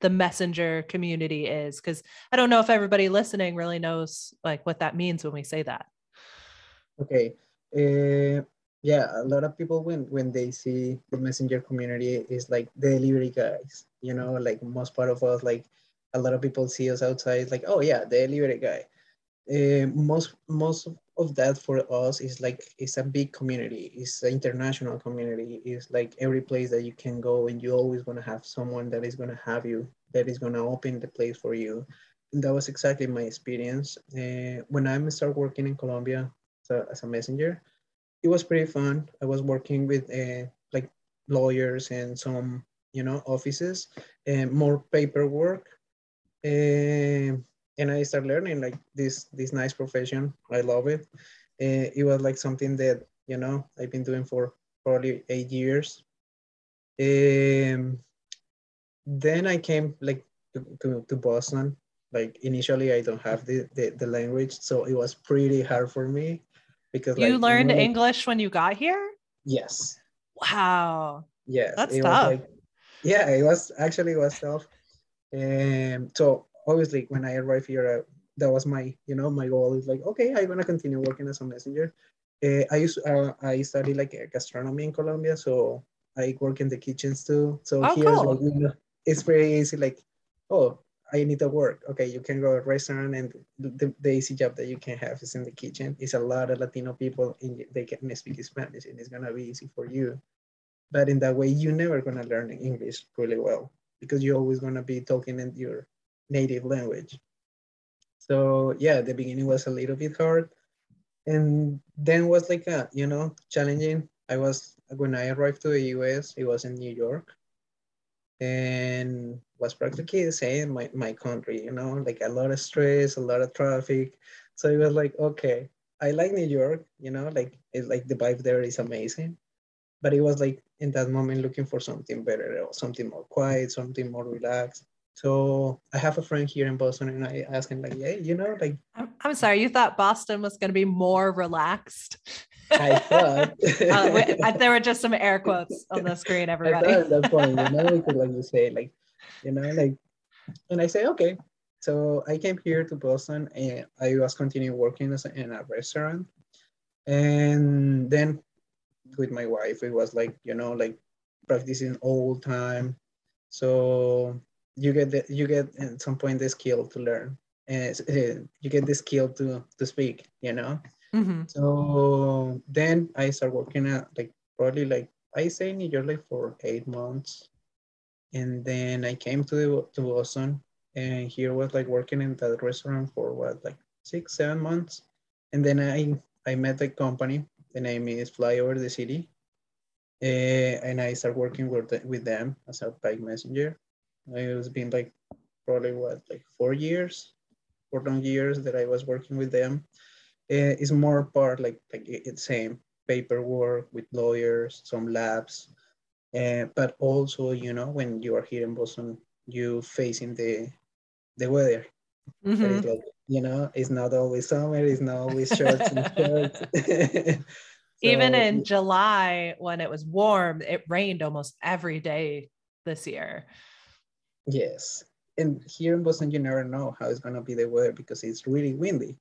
the messenger community is? Because I don't know if everybody listening really knows like what that means when we say that. Okay. Uh, yeah, a lot of people when when they see the messenger community is like the delivery guys. You know, like most part of us, like a lot of people see us outside, like, oh yeah, the delivery guy. Uh, most most of that for us is like it's a big community. It's an international community. It's like every place that you can go, and you always going to have someone that is going to have you, that is going to open the place for you. And that was exactly my experience. Uh, when I started working in Colombia, as a, as a messenger. It was pretty fun. I was working with uh, like lawyers and some, you know, offices and more paperwork. Um, and I started learning like this this nice profession. I love it. Uh, it was like something that you know I've been doing for probably eight years. Um, then I came like to, to, to Boston. Like initially, I don't have the, the, the language, so it was pretty hard for me because You like, learned English when you got here? Yes, Wow. yes. That's it tough. was like, yeah, it was actually it was tough. And so obviously, when I arrived here, uh, that was my you know my goal is like okay, I'm gonna continue working as a messenger. Uh, I used uh, I studied like uh, gastronomy in Colombia, so I work in the kitchens too. So Oh, here, cool. like, you know, it's very easy. Like, oh, I need to work. Okay, you can go to a restaurant, and the, the easy job that you can have is in the kitchen. It's a lot of Latino people, and they can speak Spanish, and it's gonna be easy for you. But in that way, you're never gonna learn English really well because you're always gonna be talking in your native language. So yeah, the beginning was a little bit hard, and then was like a you know challenging. I was when I arrived to the US, it was in New York, and was practically the same my, my country, you know, like a lot of stress, a lot of traffic. So it was like, okay, I like New York, you know, like it's like the vibe there is amazing. But it was like in that moment looking for something better or something more quiet, something more relaxed. So I have a friend here in Boston and I asked him like, hey, you know, like I'm, I'm sorry, you thought Boston was going to be more relaxed. I thought Uh, wait, I- there were just some air quotes on the screen, everybody. at that point, you know, like you say, like, you know, like, and I say, okay. So I came here to Boston and I was continuing working as a, in a restaurant. And then with my wife, it was like, you know, like practicing all time. So you get the, you get at some point the skill to learn and uh, you get the skill to, to speak, you know? Mhm. So then I start working at like probably like I in New York like for eight months, and then I came to the, to Boston, and here was like working in that restaurant for what like six seven months, and then I I met the company. The name is Fly Over the City, uh, and I start working with the, with them as a bike messenger. It was been like probably what like four years, four long years that I was working with them uh, it's more part like like it's same paperwork with lawyers, some labs, uh, but also you know when you are here in Boston, you facing the the weather. Mhm. is like, you know, it's not always summer, it's not always shorts and shorts. Even So, in July, when it was warm, it rained almost every day this year. Yes. And here in Boston, you never know how it's gonna be the weather because it's really windy.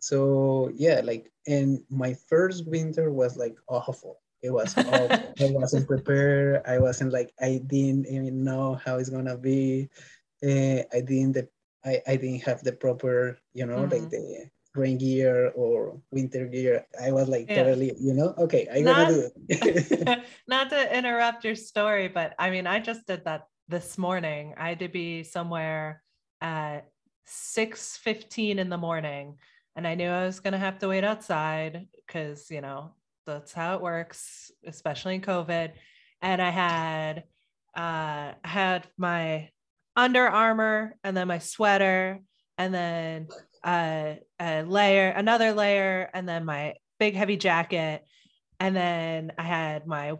So yeah, like and my first winter was like awful. It was awful. I wasn't prepared. I wasn't like I didn't even know how it's gonna be. Uh, I didn't the, I, I didn't have the proper, you know, Mhm. like the rain gear or winter gear. I was like Yeah. totally, you know, okay, I Not- gotta do it. Not to interrupt your story, but I mean, I just did that this morning. I had to be somewhere at 6:15 in the morning and I knew I was going to have to wait outside cuz, you know, that's how it works, especially in COVID. And I had uh had my Under Armour and then my sweater and then uh, a layer, another layer, and then my big heavy jacket. And then I had my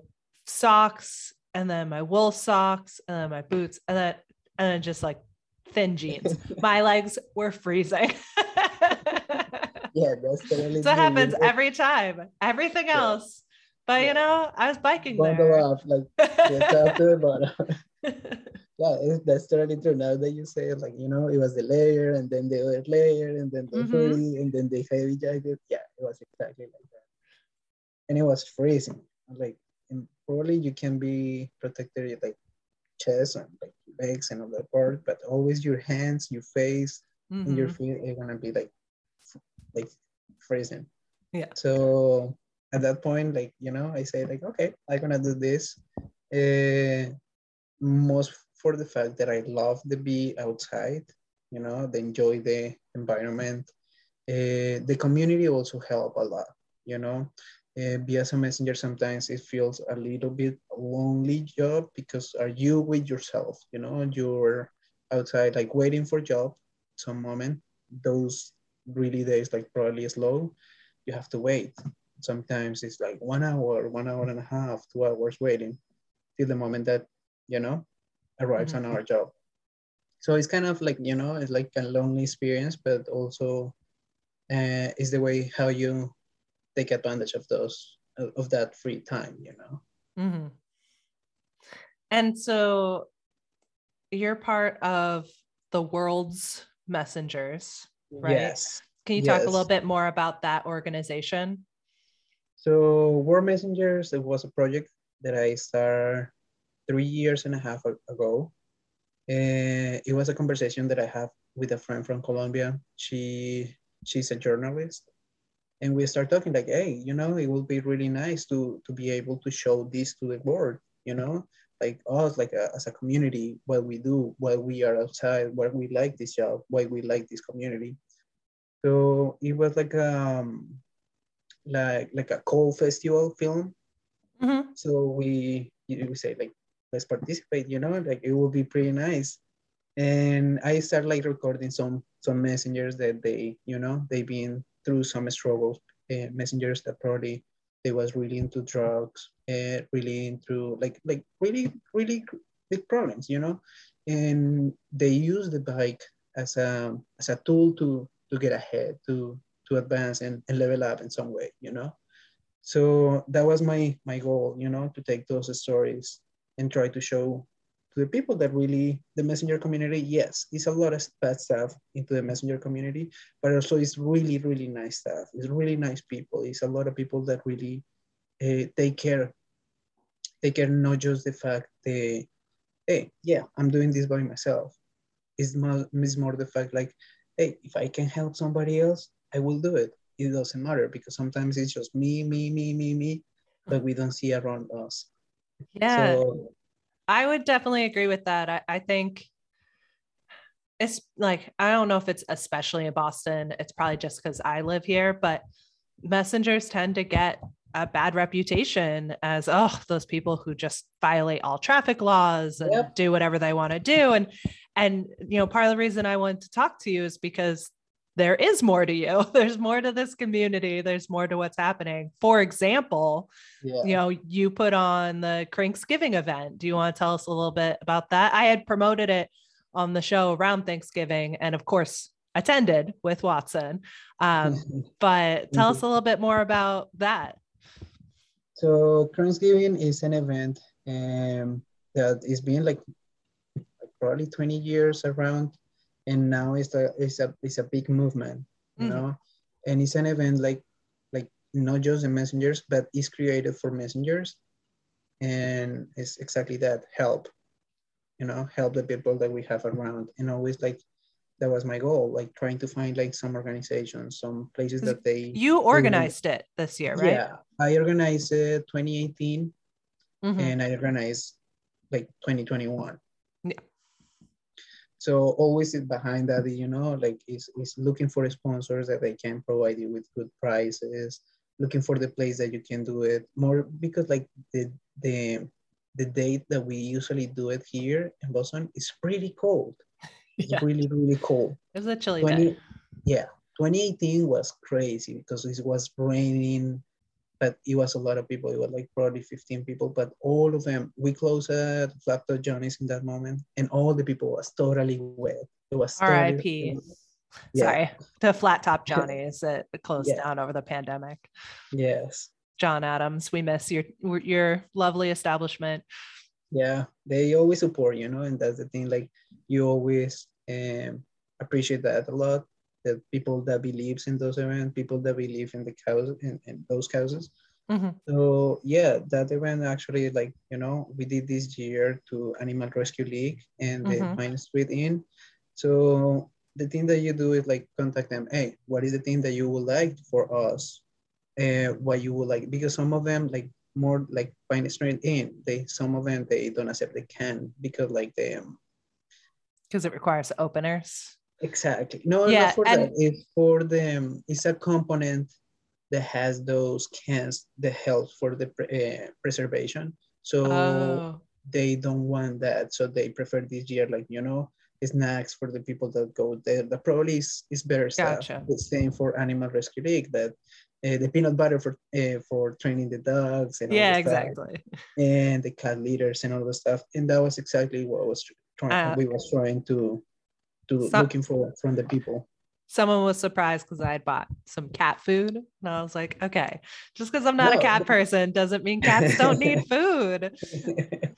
socks, and then my wool socks, and then my boots, and then and then just like thin jeans. my legs were freezing. yeah, that's totally so it happens every time. Everything Yeah. else. But Yeah. you know, I was biking bundle there. up, like just after, but yeah, it's, that's totally true. Now that you say it, like you know, it was the layer, and then the other layer, and then the Mhm. hoodie, and then the heavy jacket. Yeah, it was exactly like that, and it was freezing. Like, and probably you can be protected like chest and like legs and other part, but always your hands, your face, and your Mhm. feet are gonna be like, like freezing. Yeah. So at that point, like you know, I say like, okay, I'm gonna do this. Uh, most for the fact that I love to be outside, you know, they enjoy the environment. Uh, the community also help a lot, you know. Uh, be as a messenger sometimes it feels a little bit lonely job because are you with yourself, you know, you're outside like waiting for job some moment. Those really days like probably slow, you have to wait. Sometimes it's like one hour, one hour and a half, two hours waiting till the moment that, you know, arrives on our job. So it's kind of like, you know, it's like a lonely experience, but also uh, is the way how you take advantage of those, of that free time, you know? Mhm. And so you're part of the world's messengers, right? Yes. Can you talk a little bit more about that organization? So World Messengers, it was a project that I started three years and a half ago. Uh, it was a conversation that I have with a friend from Colombia. She she's a journalist, and we start talking like, hey, you know, it would be really nice to to be able to show this to the world. You know, like us, like a, as a community, what we do, why we are outside, why we like this job, why we like this community. So it was like um like like a coal festival film. Mhm. So we we say like let's participate, you know, like it would be pretty nice. And I start like recording some some messengers that they, you know, they've been through some struggles. Uh, messengers that probably they was really into drugs, uh, really into like like really really big problems, you know. And they use the bike as a as a tool to to get ahead, to to advance and, and level up in some way, you know. So that was my my goal, you know, to take those stories and try to show to the people that really the messenger community, yes, it's a lot of bad stuff into the messenger community, but also it's really, really nice stuff. It's really nice people. It's a lot of people that really uh, take care, take care not just the fact that, hey, yeah, I'm doing this by myself. It's more, it's more the fact like, hey, if I can help somebody else, I will do it. It doesn't matter because sometimes it's just me, me, me, me, me, but we don't see around us. Yeah, So I would definitely agree with that. I, I think it's like, I don't know if it's especially in Boston. It's probably just because I live here, but messengers tend to get a bad reputation as, oh, those people who just violate all traffic laws and Yep. do whatever they want to do. And, and, you know, part of the reason I wanted to talk to you is because there is more to you. There's more to this community. There's more to what's happening. For example, yeah. you know, you put on the Cranksgiving event. Do you want to tell us a little bit about that? I had promoted it on the show around Thanksgiving, and of course attended with Watson. Um, but tell us a little bit more about that. So Cranksgiving is an event um, that is being like probably 20 years around, and now it's a it's a it's a big movement, you Mhm. know, and it's an event like like not just the messengers, but it's created for messengers, and it's exactly that help, you know, help the people that we have around, and always like that was my goal, like trying to find like some organizations, some places that they You organized it this year, right? yeah, I organized it 2018 Mhm. and I organized like 2021. Yeah. So always is behind that, you know, like is is looking for sponsors that they can provide you with good prices, looking for the place that you can do it more because like the the the date that we usually do it here in Boston is pretty cold. It's Yeah. really, really cold. It was a chilly 20, day. yeah 2018 was crazy because it was raining but it was a lot of people it was like probably 15 people but all of them we closed at Flat Top Johnny's in that moment and all the people was totally wet it was totally R.I.P.. Yeah. Sorry, the Flat Top Johnny's that closed Yeah. down over the pandemic. yes John Adams, we miss your your lovely establishment. yeah they always support you know and that's the thing like you always um, appreciate that a lot the people that believes in those events people that believe in the cause in, in those causes Mhm. so yeah that event actually like you know we did this year to animal rescue league and the Mhm. pine street inn so the thing that you do is like contact them hey what is the thing that you would like for us uh, what you would like because some of them like more like pine street inn they some of them they don't accept the can because like they um, because it requires openers. Exactly. No, Yeah, not for and- that. It's for the. It's a component that has those cans that help for the pre- uh, preservation. So Oh, they don't want that. So they prefer this year, like you know, snacks for the people that go there. The probably is, is better stuff. Gotcha. The same for Animal Rescue League. That uh, the peanut butter for uh, for training the dogs and yeah, stuff, exactly. and the cat litters and all the stuff. And that was exactly what was trying. Uh, we was trying to to Some- looking for from the people. Someone was surprised because I had bought some cat food, and I was like, okay, just because I'm not a cat person doesn't mean cats don't need food.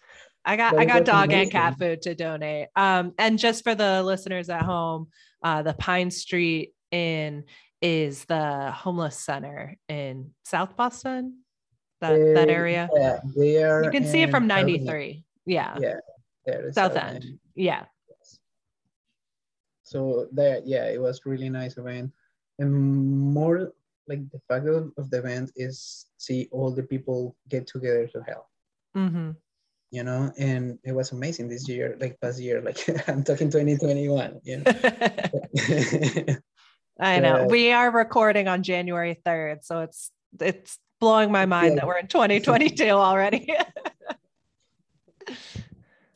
I got I got dog and cat food to donate. Um, and just for the listeners at home, uh, the Pine Street Inn is the homeless center in South Boston, that that area. Yeah, they are. You can see it from South 93. Yeah, Yeah, there is South End. Yeah. So there, yeah, it was really nice event, and more like the fact of, of the event is see all the people get together to help. hmm You know, and it was amazing this year, like past year, like I'm talking 2021. You know. I know. Yeah. We are recording on January 3rd, so it's it's blowing my mind Yeah. that we're in 2022 already.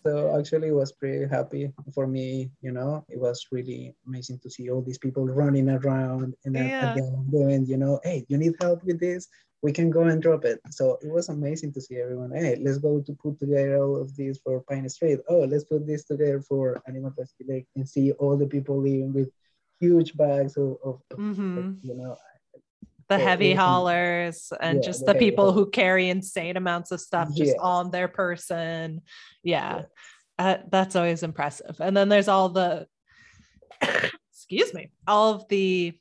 so actually it was pretty happy for me you know it was really amazing to see all these people running around and then Yeah. again doing you know hey you need help with this we can go and drop it so it was amazing to see everyone hey let's go to put together all of these for pine street oh let's put this together for animal rescue league and see all the people leaving with huge bags of, of, of, Mhm. you know the heavy haulers and Yeah, just the the people who carry insane amounts of stuff just Yes. on their person. Yeah. Uh, that's always impressive. And then there's all the excuse me, all of the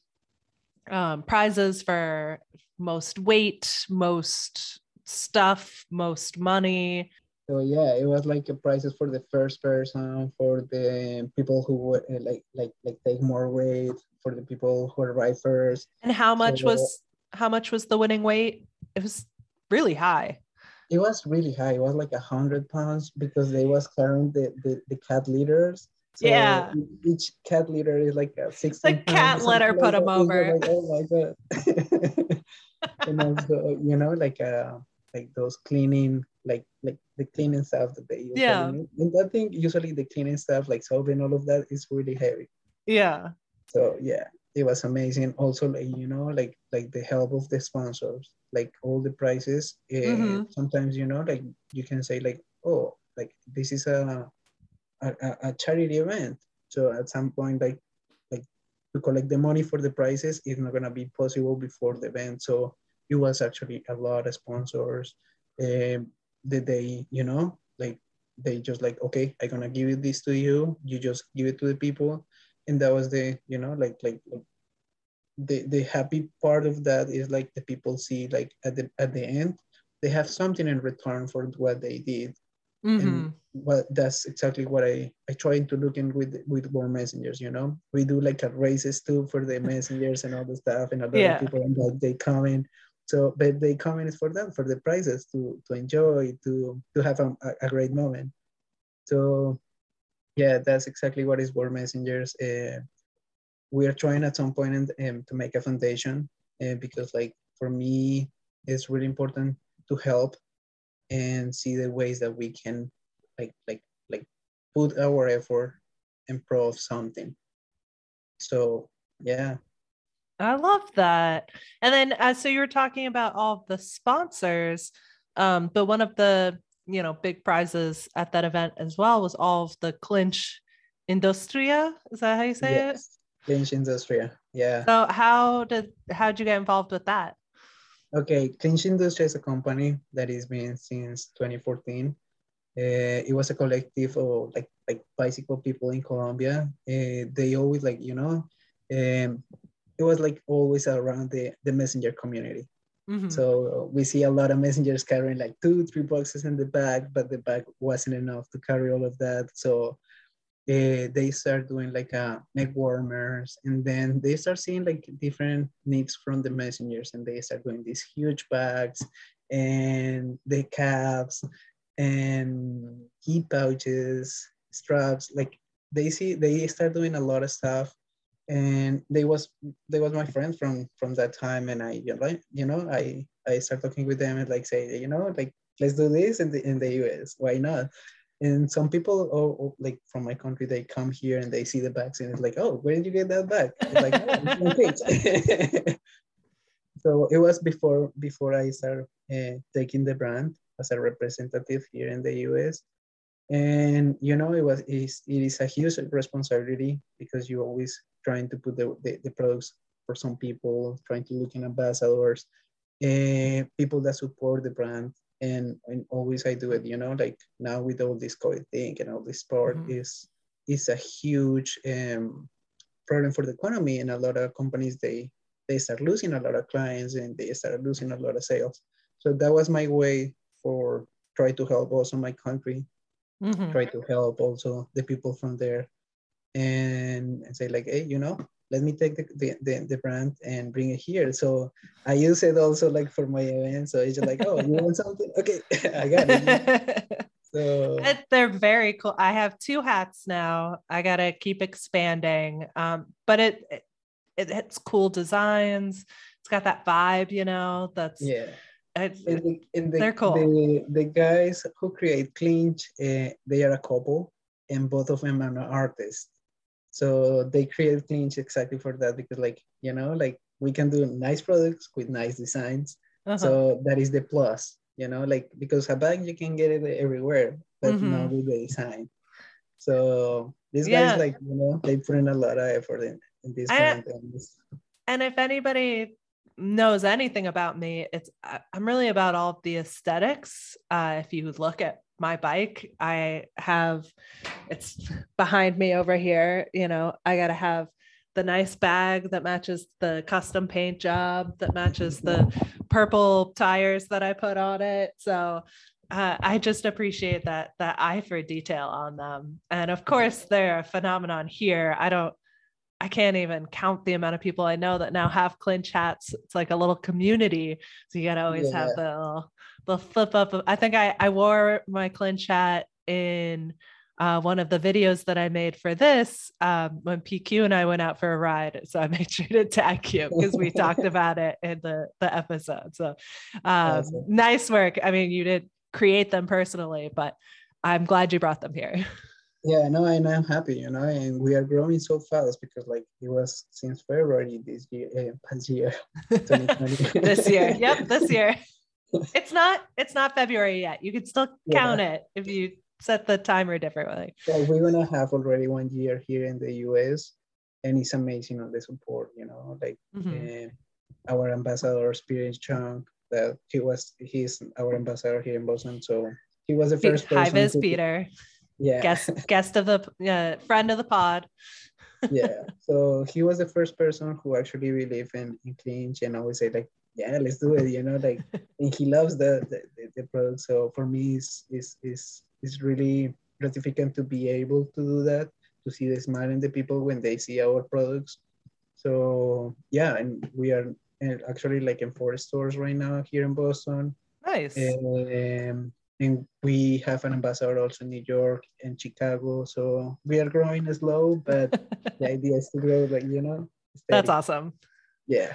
um, prizes for most weight, most stuff, most money. So yeah, it was like a prizes for the first person, for the people who would uh, like like like take more weight, for the people who arrive first. And how much So- was how much was the winning weight? It was really high. It was really high. It was like a hundred pounds because they was carrying the, the, the cat litters. So Yeah. Each cat litter is like a six. cat litter put put 'em over. Like, oh my god. and also, you know, like uh like those cleaning, like like the cleaning stuff that they usually Yeah. And I think usually the cleaning stuff, like soap and all of that, is really heavy. Yeah. So yeah, it was amazing. Also, like you know, like like the help of the sponsors, like all the prices. Uh, Mhm. Sometimes you know, like you can say like, oh, like this is a a, a- charity event. So at some point, like like to collect the money for the prizes is not gonna be possible before the event. So it was actually a lot of sponsors. Um, that they, you know, like they just like, okay, I'm gonna give this to you. You just give it to the people, and that was the, you know, like like, like the the happy part of that is like the people see like at the at the end they have something in return for what they did Mhm. and what that's exactly what I I try to look in with with World Messengers. You know, we do like a races too for the messengers and all the stuff, and other Yeah. people and like they come in. So, but they come in for that, for the prizes to to enjoy to to have a, a- great moment. So, yeah, that's exactly what is World Messengers. Uh, we are trying at some point and, um, to make a foundation uh, because like for me it's really important to help and see the ways that we can like like like put our effort and something so yeah I love that. And then, uh, so you were talking about all the sponsors, um, but one of the you know big prizes at that event as well was all of the clinch industria. Is that how you say it? clinch industria yeah So how did how did you get involved with that? okay clinch industria is a company that has been since 2014 uh, it was a collective of like like bicycle people in Colombia. Uh, they always like you know, um, it was like always around the the messenger community. Mhm. So we see a lot of messengers carrying like two, three boxes in the bag, but the bag wasn't enough to carry all of that. So uh, they start doing like uh, neck warmers, and then they start seeing like different needs from the messengers, and they start doing these huge bags and the caps and key pouches, straps. Like they see, they start doing a lot of stuff and they was they was my friends from from that time. And i you know, i i start talking with them and like say you know like let's do this in the in the us why not? And some people oh, oh, like from my country they come here and they see the bags and it's like oh where did you get that bag it's like oh, so it was before before i started uh, taking the brand as a representative here in the us and you know it was it is a huge responsibility because you always trying to put the, the, the products for some people trying to look in ambassadors and people that support the brand and, and always i do it you know like now with all this covid thing and all this sport Mhm. is is a huge um, problem for the economy and a lot of companies they they start losing a lot of clients and they start losing a lot of sales so that was my way for try to help also my country Mhm. try to help also the people from there and, and say like hey you know let me take the, the, the, the brand and bring it here so i use it also like for my event so it's just like oh you want something okay i got it so they're very cool. I have two hats now. I gotta keep expanding. Um, but it, it it it's cool designs. It's got that vibe, you know. That's yeah it- and the, and the, They're cool. the, the guys who create clinch uh, they are a couple and both of them are artists so they create clinch exactly for that because like you know like we can do nice products with nice designs uh-huh. So that is the plus, you know, like because a bag you can get it everywhere, but Mhm. not with the design. So these Yeah. guys, like you know, they put in a lot of effort in, in this I- and if anybody knows anything about me, it's I'm really about all of the aesthetics. Uh, if you look at my bike, I have it's behind me over here. You know, I gotta have the nice bag that matches the custom paint job that matches the purple tires that I put on it. So uh, I just appreciate that that eye for detail on them. And of course, they're a phenomenon here. I don't I can't even count the amount of people I know that now have clinch hats. It's like a little community. So you gotta always have the little, the flip up. Of, I think I, I wore my clinch hat in uh, one of the videos that I made for this um, when PQ and I went out for a ride. So I made sure to tag you because we talked about it in the, the episode. So um, Awesome. nice work. I mean, you did create them personally, but I'm glad you brought them here. Yeah, no, and I'm happy, you know, and we are growing so fast because like it was since February this year, uh, past year, 2020. this year. Yep, this year. It's not it's not February yet. You can still Yeah. count it if you set the timer differently. Well, we're gonna have already one year here in the US, and it's amazing on the support. You know, like Mhm. uh, our ambassador Spirit Chung, that he was he's our ambassador here in Boston. So he was the first person. Hi, Viz to- Peter, Yeah, guest guest of the uh, friend of the pod. yeah. So he was the first person who actually believed in, in clinch and always say like, yeah, let's do it. You know, like, and he loves the the, the, product. So for me, it's, it's it's it's really gratificant to be able to do that. To see the smile in the people when they see our products. So yeah, and we are uh, actually like in four stores right now here in Boston. Nice. Um, and we have an ambassador also in New York and Chicago. So we are growing slow, but the idea is to grow, like, you know, That's awesome. Yeah.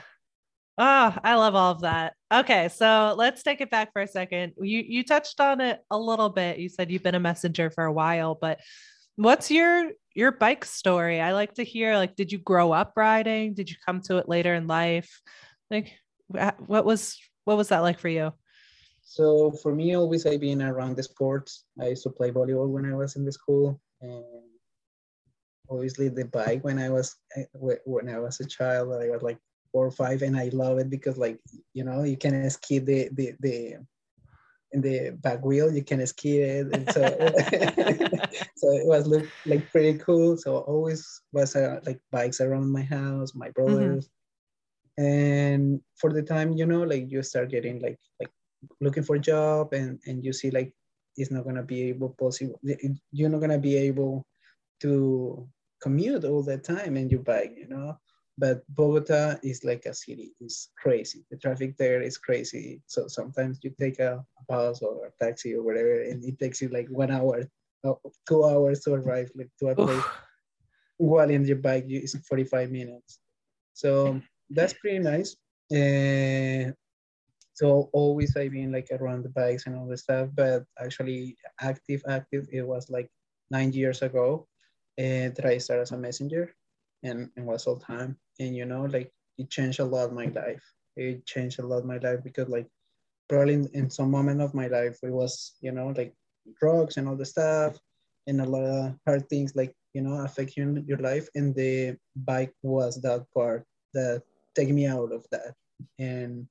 Oh, I love all of that. Okay, so let's take it back for a second. You you touched on it a little bit. You said you've been a messenger for a while, but what's your your bike story? I like to hear like did you grow up riding? Did you come to it later in life? Like what was what was that like for you? So for me, always I've been around the sports. I used to play volleyball when I was in the school, and obviously the bike when I was eh, when I was a child. I was like four or five, and I love it because like you know you can ski the the the in the back wheel. You can ski it, and so so it was look like pretty cool. So always was uh, like bikes around my house, my brothers. And for the time, you know, like you start getting like like looking for a job and and you see like it's not gonna be able possible you're not gonna be able to commute all the time in your bike you know but bogota is like a city it's crazy. The traffic there is crazy. So sometimes you take a, a bus or a taxi or whatever and it takes you like one hour uh, two hours to arrive like to a place. While in your bike you, it's 45 minutes. So that's pretty nice. And so always I've been like around the bikes and all the stuff, but actually active, active, it was like nine years ago uh, that I started as a messenger and, and was all time. And you know, like it changed a lot my life. It changed a lot my life because like probably in, in some moment of my life it was, you know, like drugs and all the stuff and a lot of hard things like, you know, affecting your life. And the bike was that part that take me out of that. And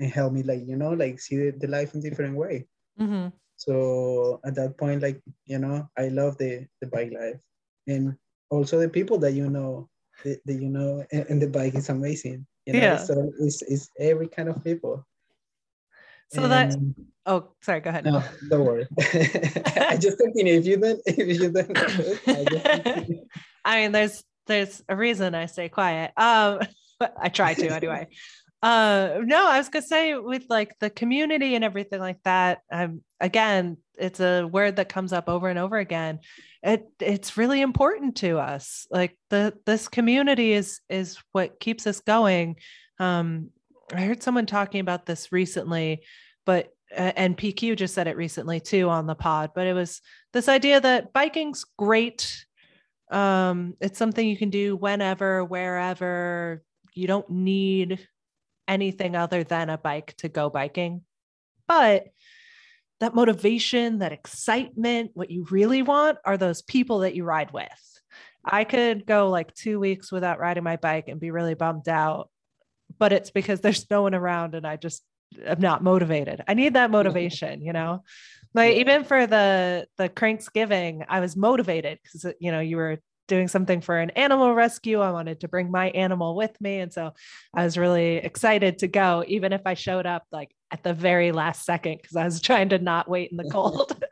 and help me like you know like see the, the life in different way Mhm. so at that point like you know i love the the bike life and also the people that you know that, that you know and, in the bike is amazing you know Yeah. so it's, it's every kind of people So that oh sorry, go ahead. no don't worry i just continue if you don't if you don't I. I mean, there's there's a reason I stay quiet. Um, I try to anyway. Uh, no, I was gonna say with like the community and everything like that. Um, again, it's a word that comes up over and over again. It it's really important to us. Like the this community is is what keeps us going. Um, I heard someone talking about this recently, but uh, and PQ just said it recently too on the pod. But it was this idea that biking's great um it's something you can do whenever wherever you don't need anything other than a bike to go biking. But that motivation that excitement what you really want are those people that you ride with. I could go like 2 weeks without riding my bike and be really bummed out but it's because there's no one around and i just am not motivated. I need that motivation you know? Like even for the the cranksgiving i was motivated because uh, you know you were doing something for an animal rescue. I wanted to bring my animal with me. And so i was really excited to go even if i showed up like at the very last second because i was trying to not wait in the cold.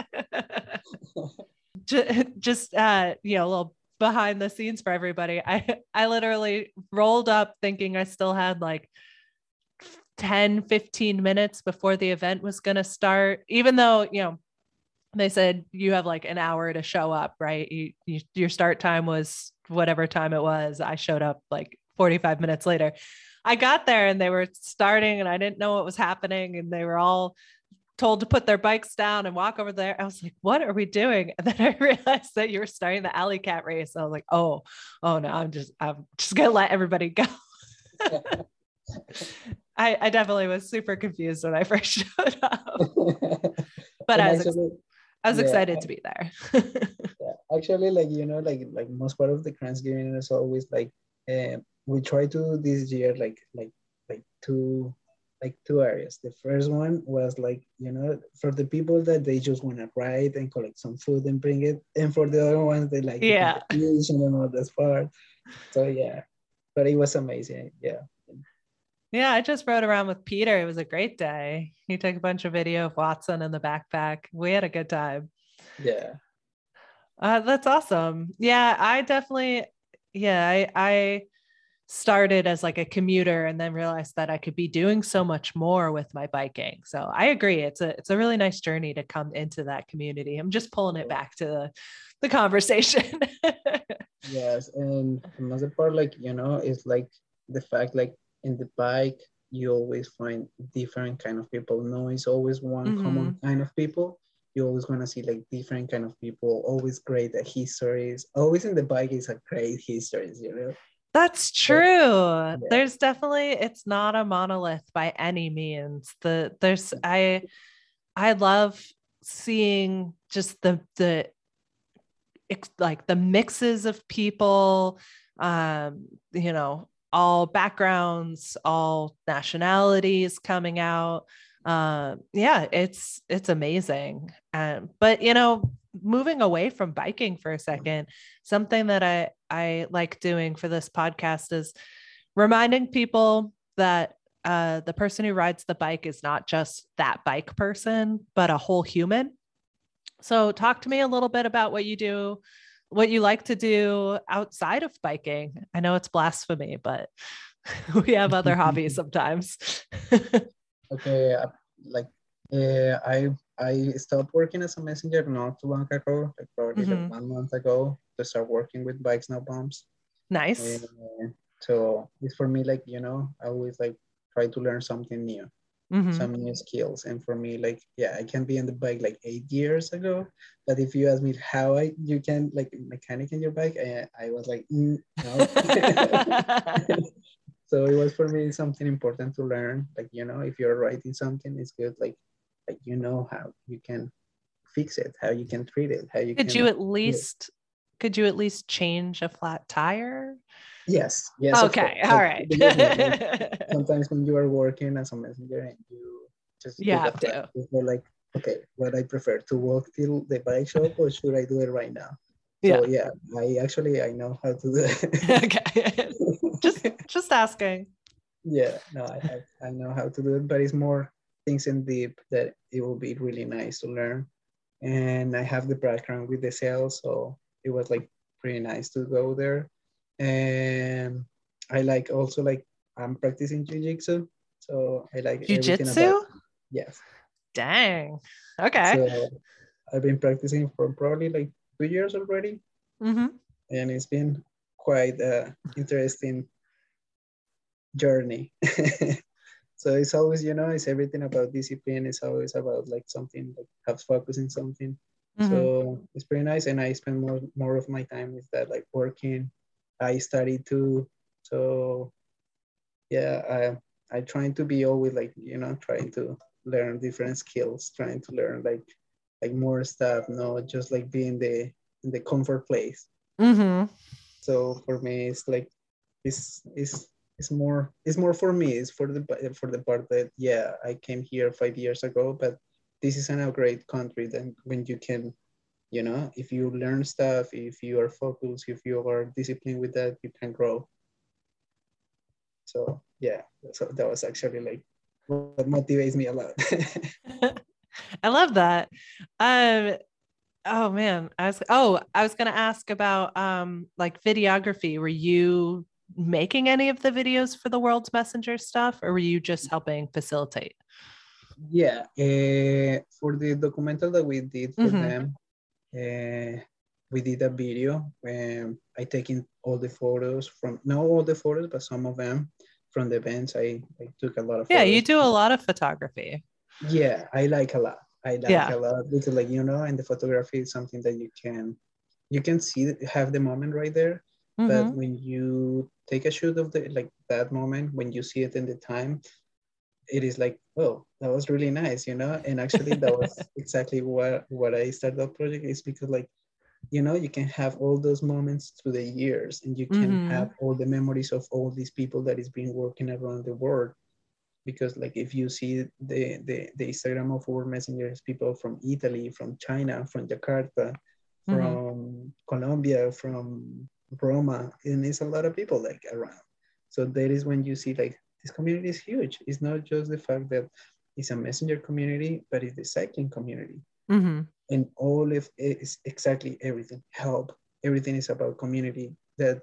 Just uh you know a little behind the scenes for everybody. I i literally rolled up thinking i still had like 10 15 minutes before the event was going to start even though you know they said you have like an hour to show up right? You, you, your start time was whatever time it was. I showed up like 45 minutes later. I got there and they were starting and i didn't know what was happening and they were all told to put their bikes down and walk over there. I was like what are we doing? And then i realized that you were starting the alley cat race. I was like oh oh no i'm just i'm just gonna let everybody go. I, I definitely was super confused when I first showed up. But I was, ex- I was Yeah, excited to be there. Yeah, actually, like you know, like like most part of the Cranksgiving is always like uh, we try to this year like like like two like two areas. The first one was like you know for the people that they just want to ride and collect some food and bring it, and for the other ones they like Yeah. and all that part. So yeah, but it was amazing. Yeah, Yeah, I just rode around with Peter. It was a great day. He took a bunch of video of Watson in the backpack. We had a good time. yeah, Uh, that's awesome. Yeah, I definitely, yeah, I, I started as like a commuter and then realized that I could be doing so much more with my biking. So I agree. It's a, it's a really nice journey to come into that community. I'm just pulling it back to the, the conversation. yes. And another part, like you know, is like the fact like in the bike you always find different kind of people. No, it's always one common kind of people. You always gonna see like different kind of people. Always great at histories. Always in the bike is a great histories. You know. That's true. There's definitely it's not a monolith by any means. The there's I I love seeing just the the like the mixes of people um you know all backgrounds all nationalities coming out. Uh, yeah it's it's amazing. Um, but you know moving away from biking for a second something that i i like doing for this podcast is reminding people that uh, the person who rides the bike is not just that bike person but a whole human. So talk to me a little bit about what you do what you like to do outside of biking i know it's blasphemy but we have other hobbies sometimes Okay, uh, like uh, I I stopped working as a messenger not too long ago, like probably Mhm. like one month ago, to start working with bikes now bumps. nice Uh, so it's for me like you know I always like try to learn something new, Mhm. some new skills, and for me like yeah I can be on the bike like eight years ago, but if you ask me how I you can like mechanic in your bike, I, I was like mm, no. so it was for me something important to learn. Like you know if you're writing something it's good like like you know how you can fix it how you can treat it how you could you at least could you at least change a flat tire yes. Yes okay all right. believe me, like, sometimes when you are working as a messenger and you just You have to. you're like okay what i prefer to walk till the bike shop or should i do it right now? Yeah. so yeah i actually i know how to do it. Okay. Just just asking. Yeah no I, I i know how to do it but it's more things in deep that it will be really nice to learn. And i have the background with the sales so it was like pretty nice to go there and i like also like i'm practicing jiu-jitsu so i like jujitsu. Yes dang okay so i've been practicing for probably like two years already hmm and it's been quite a interesting journey. so it's always, you know, it's everything about discipline. It's always about like something like have focus in something. Mm-hmm. So it's pretty nice, and I spend more more of my time with that, like working. I study too, so yeah, I I trying to be always like you know trying to learn different skills, trying to learn like like more stuff, not just like being the in the comfort place. hmm So for me, it's like it's it's it's more it's more for me. It's for the for the part that yeah, I came here five years ago, but this is a great country. Then when you can, you know, if you learn stuff, if you are focused, if you are disciplined with that, you can grow. So yeah, so that was actually like what motivates me a lot. I love that. Um, oh man, I was oh, I was gonna ask about um like videography. Were you making any of the videos for the world's messenger stuff, or were you just helping facilitate? yeah, uh, for the documental that we did for Mhm. them, uh, we did a video when I taking all the photos from not all the photos, but some of them from the events. I, I took a lot of Yeah, you do a lot of photography. Yeah, I like a lot. I like Yeah. a lot because like you know, and the photography is something that you can you can see have the moment right there. But Mhm. when you take a shoot of the like that moment, when you see it in the time, it is like oh that was really nice you know and actually that was exactly what what i started that project is because like you know you can have all those moments through the years and you can Mhm. have all the memories of all these people that is been working around the world because like if you see the the, the instagram of our messengers people from italy from china from jakarta Mhm. from colombia from roma and it's a lot of people like around so that is when you see like this community is huge. It's not just the fact that it's a messenger community but it's the cycling community. Hmm and all of it is exactly everything. Help. Everything is about community. That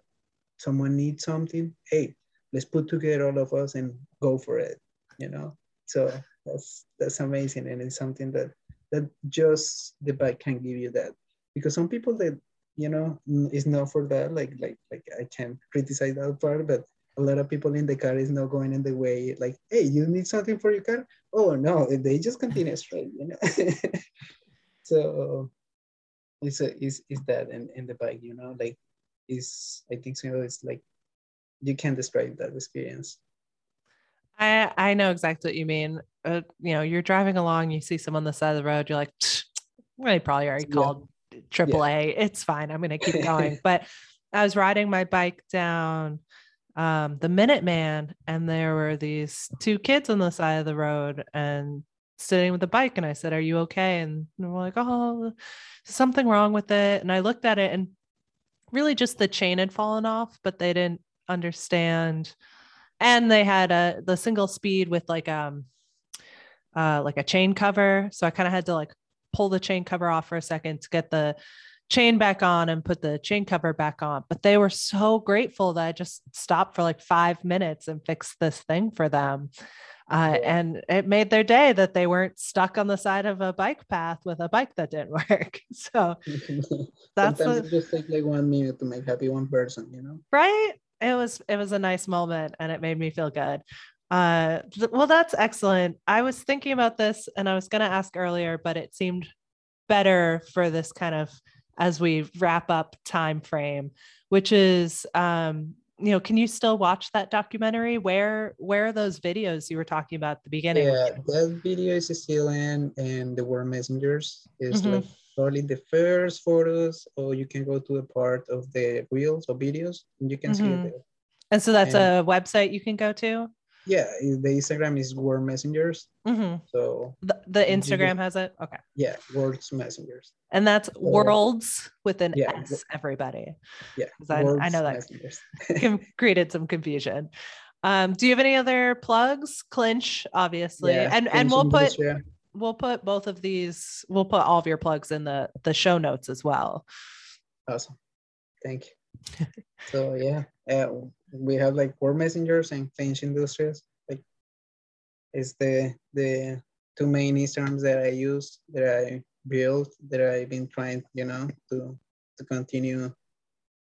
someone needs something hey let's put together all of us and go for it you know? So that's that's amazing. And it's something that that just the bike can give you that. Because some people that you know is not for that like like like i can't criticize that part but a lot of people in the car is not going in the way like hey you need something for your car oh no they just continue straight you know so it's a, is is that in, in the bike you know like is i think so it's like you can't describe that experience I I know exactly what you mean. Uh, you know, you're driving along, you see someone on the side of the road, you're like, "Psh, they probably already Yeah. called AAA. It's fine. I'm gonna keep going. but I was riding my bike down um, the Minuteman, and there were these two kids on the side of the road and sitting with a bike. And I said, "Are you okay?" And they were like, "Oh, something wrong with it." And I looked at it, and really just the chain had fallen off, but they didn't understand and they had a the single speed with like um uh like a chain cover so i kind of had to like pull the chain cover off for a second to get the chain back on and put the chain cover back on. But they were so grateful that i just stopped for like five minutes and fixed this thing for them. Uh, and it made their day that they weren't stuck on the side of a bike path with a bike that didn't work. So that's sometimes what- it just takes like one minute to make happy one person you know? Right? It was it was a nice moment and it made me feel good. Uh th- well that's excellent. I was thinking about this and i was going to ask earlier but it seemed better for this kind of as we wrap up time frame which is um you know can you still watch that documentary? Where where are those videos you were talking about at the beginning? Yeah that video is still in and the World Messengers. Is Mhm. like probably the first photos or you can go to a part of the reels or videos and you can see Mhm. it there. And so that's a website you can go to yeah the instagram is World Messengers hmm so the, the instagram has it okay yeah Worlds Messengers and that's worlds with an yeah, S, everybody. yeah I, I know that created some confusion. Um, do you have any other plugs? Clinch, obviously, Yeah, and and we'll put we'll put both of these. We'll put all of your plugs in the the show notes as well. Awesome. Thank you. so yeah, uh, we have like World Messengers and Clinch Industries. Like, it's the the two main Instagrams that I use that I built that I've been trying, you know, to to continue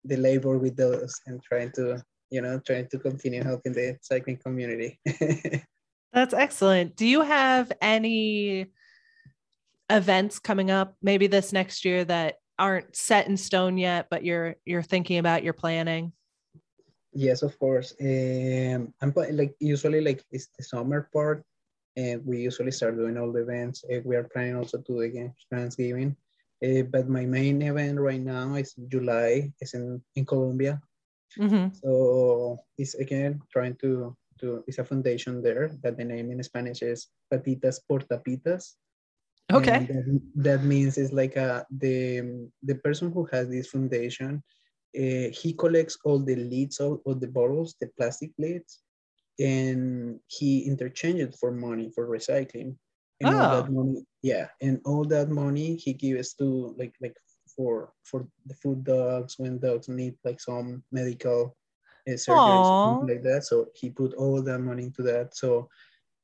the labor with those and trying to, you know, trying to continue helping the cycling community. That's excellent. Do you have any events coming up, maybe this next year that aren't set in stone yet, but you're you're thinking about, you're planning? Yes, of course. Um, I'm like usually like it's the summer part, and we usually start doing all the events. Uh, we are planning also to do again Cranksgiving, uh, but my main event right now is July. It's in in Colombia, Mhm. so it's again trying to to. It's a foundation there that the name in Spanish is Patitas por Tapitas. Okay. That, that means it's like a, the the person who has this foundation, uh, he collects all the lids of, of the bottles, the plastic lids, and he interchanges for money for recycling. And all that Oh. money, yeah, and all that money he gives to like like for for the food dogs when dogs need like some medical uh, surgery something like that. So he put all that money into that. So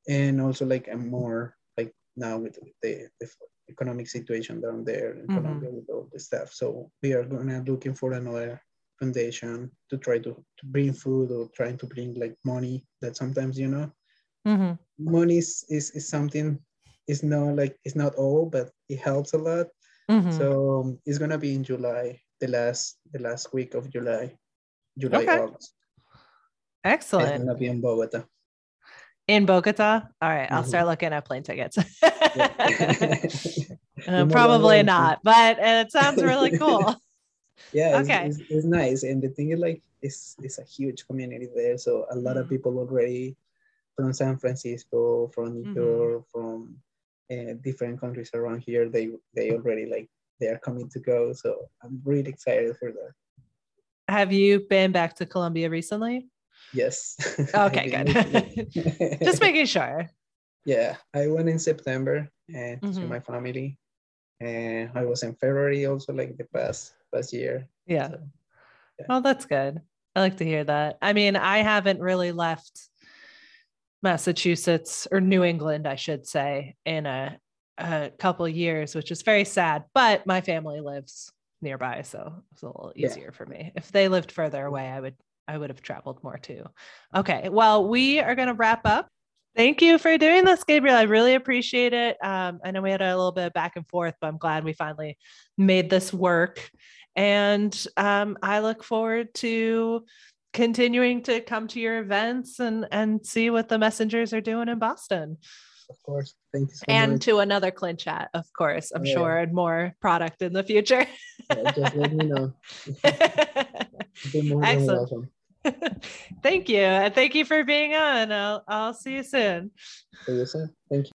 and also like a more like now with the, the economic situation down there in Mhm. Colombia with all the stuff. So we are gonna looking for another foundation to try to, to bring food or trying to bring like money that sometimes you know Mhm. money is, is, is something it's not like it's not all but it helps a lot Mhm. so um, it's gonna be in july the last the last week of july july Okay. august it's Excellent. gonna be in bogota In Bogota? All right, I'll Mhm. start looking at plane tickets. Uh, probably not, but it sounds really cool. yeah it's, Okay. it's, it's nice and the thing is like it's it's a huge community there so a lot of Mhm. people already from san francisco from new Mhm. york from uh, different countries around here they they already like they are coming to go so i'm really excited for that Have you been back to Colombia recently? Yes Okay, good. Just making sure. yeah i went in september and to see Mhm. my family and i was in february also like the past past year Yeah. so, Well, that's good. I like to hear that. I mean, I haven't really left Massachusetts or New England, I should say, in a, a couple years, which is very sad. But my family lives nearby, so it's a little Yeah. easier for me. If they lived further away, I would I would have traveled more too. Okay, well, we are going to wrap up. Thank you for doing this, Gabriel. I really appreciate it. Um, I know we had a little bit of back and forth, but I'm glad we finally made this work. And um, I look forward to continuing to come to your events and and see what the messengers are doing in Boston. of course thank you so and much to another Clint chat, of course, I'm Yeah. sure, and more product in the future. Yeah, just let me know Excellent. Welcome. thank you. And thank you for being on. I'll, I'll see you soon. See you soon. Thank you.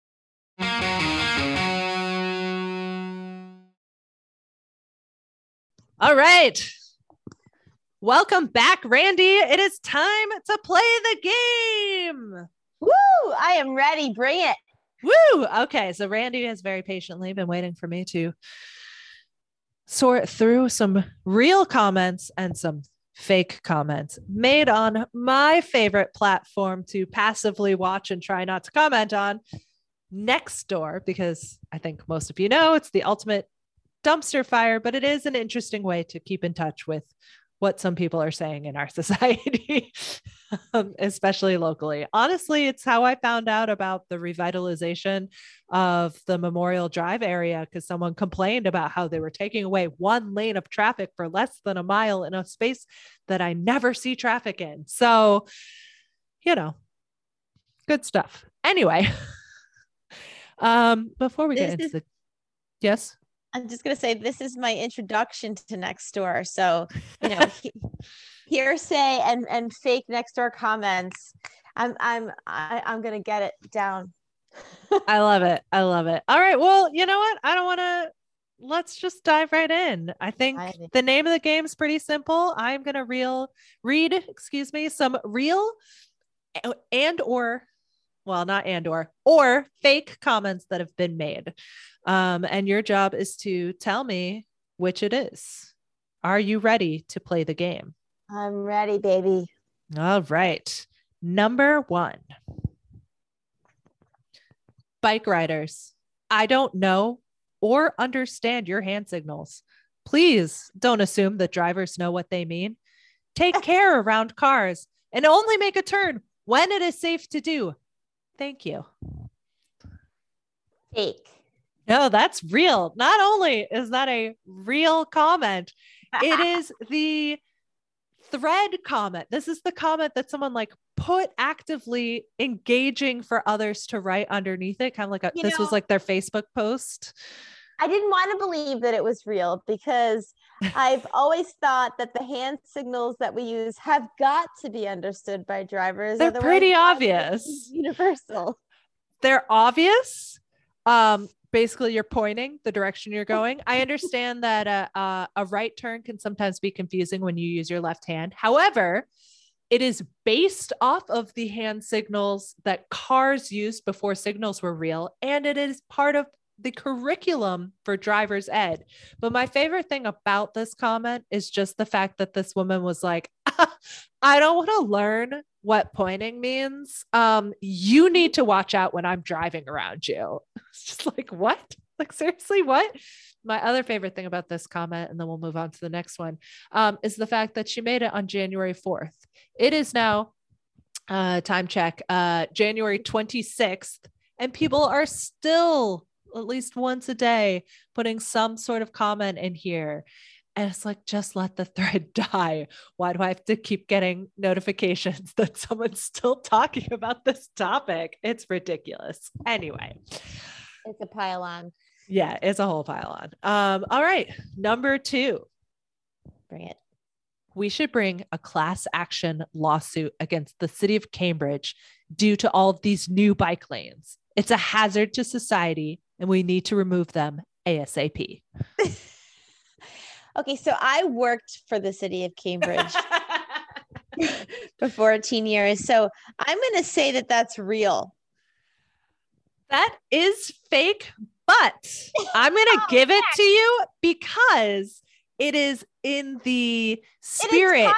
All right. Welcome back, Randy. It is time to play the game. Woo! I am ready. Bring it. Woo! Okay, so Randy has very patiently been waiting for me to sort through some real comments and some fake comments made on my favorite platform to passively watch and try not to comment on, Nextdoor, because I think most of you know it's the ultimate dumpster fire, but it is an interesting way to keep in touch with what some people are saying in our society, um, especially locally. Honestly, it's how I found out about the revitalization of the Memorial Drive area because someone complained about how they were taking away one lane of traffic for less than a mile in a space that I never see traffic in. So, you know, good stuff. Anyway, um, before we get into the yes. I'm just gonna say this is my introduction to Nextdoor. So you know, he- hearsay and and fake Nextdoor comments. I'm I'm I, I'm gonna get it down. I love it. I love it. All right. Well, you know what? I don't want to. Let's just dive right in. I think the name of the game is pretty simple. I'm gonna real read, excuse me, some real and or, well, not and or or fake comments that have been made. Um, and your job is to tell me which it is. Are you ready to play the game? I'm ready, baby. All right. Number one Bike riders, I don't know or understand your hand signals. Please don't assume that drivers know what they mean. Take care around cars and only make a turn when it is safe to do. Thank you. Fake. No, that's real. Not only is that a real comment, it is the thread comment. This is the comment that someone like put actively engaging for others to write underneath it, kind of like a, this was like their Facebook post. I didn't want to believe that it was real because I've always thought that the hand signals that we use have got to be understood by drivers. They're pretty why would it be obvious. Universal. They're obvious. Um, basically, you're pointing the direction you're going. I understand that a, a, a right turn can sometimes be confusing when you use your left hand. However, it is based off of the hand signals that cars used before signals were real, and it is part of the curriculum for driver's ed. But my favorite thing about this comment is just the fact that this woman was like, I don't want to learn what pointing means. Um, you need to watch out when I'm driving around you. It's just like, what? Like, seriously, what? My other favorite thing about this comment, and then we'll move on to the next one, um, is the fact that she made it on January 4th. It is now, uh, time check, uh, January 26th, and people are still at least once a day putting some sort of comment in here. And it's like, just let the thread die. Why do I have to keep getting notifications that someone's still talking about this topic? It's ridiculous. Anyway, It's a pylon. yeah, it's a whole pile on. Um, all right. Number two, Bring it. we should bring a class action lawsuit against the city of Cambridge due to all of these new bike lanes. It's a hazard to society and we need to remove them ASAP. Okay, so I worked for the city of Cambridge for 14 years. So I'm going to say that that's real. that is fake, but I'm going to oh, give it to you because it is in the spirit.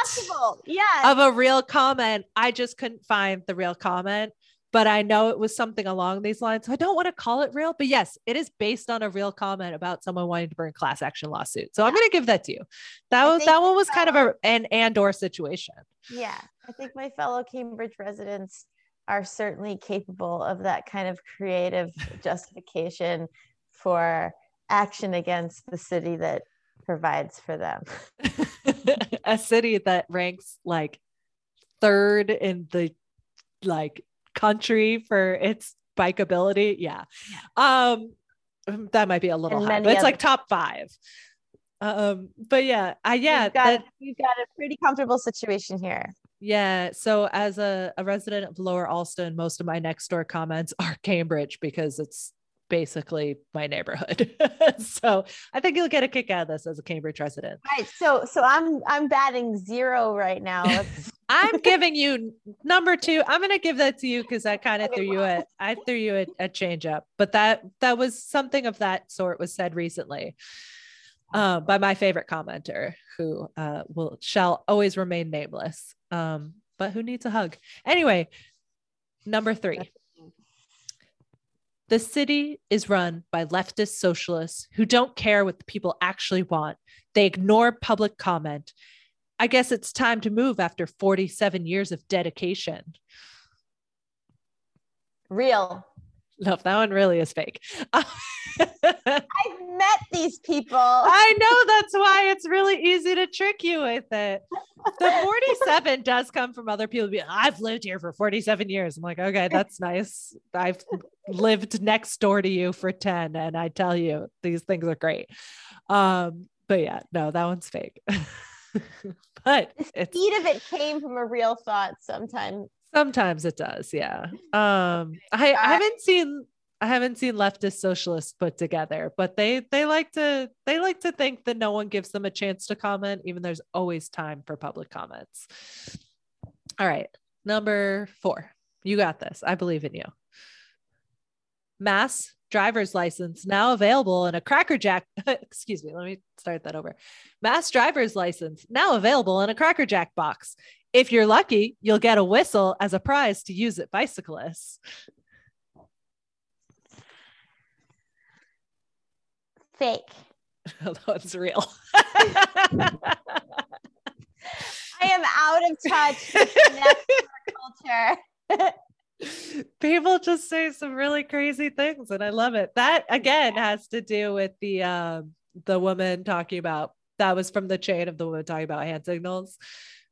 Yes. of a real comment. I just couldn't find the real comment, but I know it was something along these lines. So I don't want to call it real, but yes, it is based on a real comment about someone wanting to bring a class action lawsuit. So I'm going to give that to you. That was that one was kind of a an and or situation. yeah. I think my fellow Cambridge residents are certainly capable of that kind of creative justification for action against the city that provides for them. a city that ranks like third in the like country for its bikeability. Yeah. Um that might be a little And high, but it's like top five. Um, but yeah, I yeah, We've got, that- we've got a pretty comfortable situation here. yeah. So as a, a resident of Lower Allston, most of my next door comments are Cambridge because it's basically my neighborhood. so I think you'll get a kick out of this as a Cambridge resident. Right. So so I'm I'm batting zero right now. Let's- I'm giving you number two. I'm gonna give that to you because I kind of threw you a I threw you a, a change up, but that that was something of that sort was said recently uh, by my favorite commenter who uh, will shall always remain nameless, um, but who needs a hug anyway. Number three. The city is run by leftist socialists who don't care what the people actually want. They ignore public comment. I guess it's time to move after 47 years of dedication. Real. No, that one really is fake. I've met these people. I know that's why it's really easy to trick you with it. The 47 does come from other people. I've lived here for 47 years. I'm like, okay, that's nice. I've lived next door to you for 10, and I tell you, these things are great. Um, but yeah, no, that one's fake. but the it's seed of it came from a real thought sometimes. Sometimes it does, yeah. Um, I, I haven't seen I haven't seen leftist socialists put together, but they they like to they like to think that no one gives them a chance to comment, even there's always time for public comments. All right, number four, you got this. I believe in you. Mass driver's license now available in a Cracker Jack. excuse me, let me start that over. Mass driver's license now available in a Cracker Jack box. If you're lucky, you'll get a whistle as a prize to use at bicyclists. Fake. that one's real. I am out of touch with culture. People just say some really crazy things, and I love it. That again has to do with the um, the woman talking about that was from the chain of the woman talking about hand signals.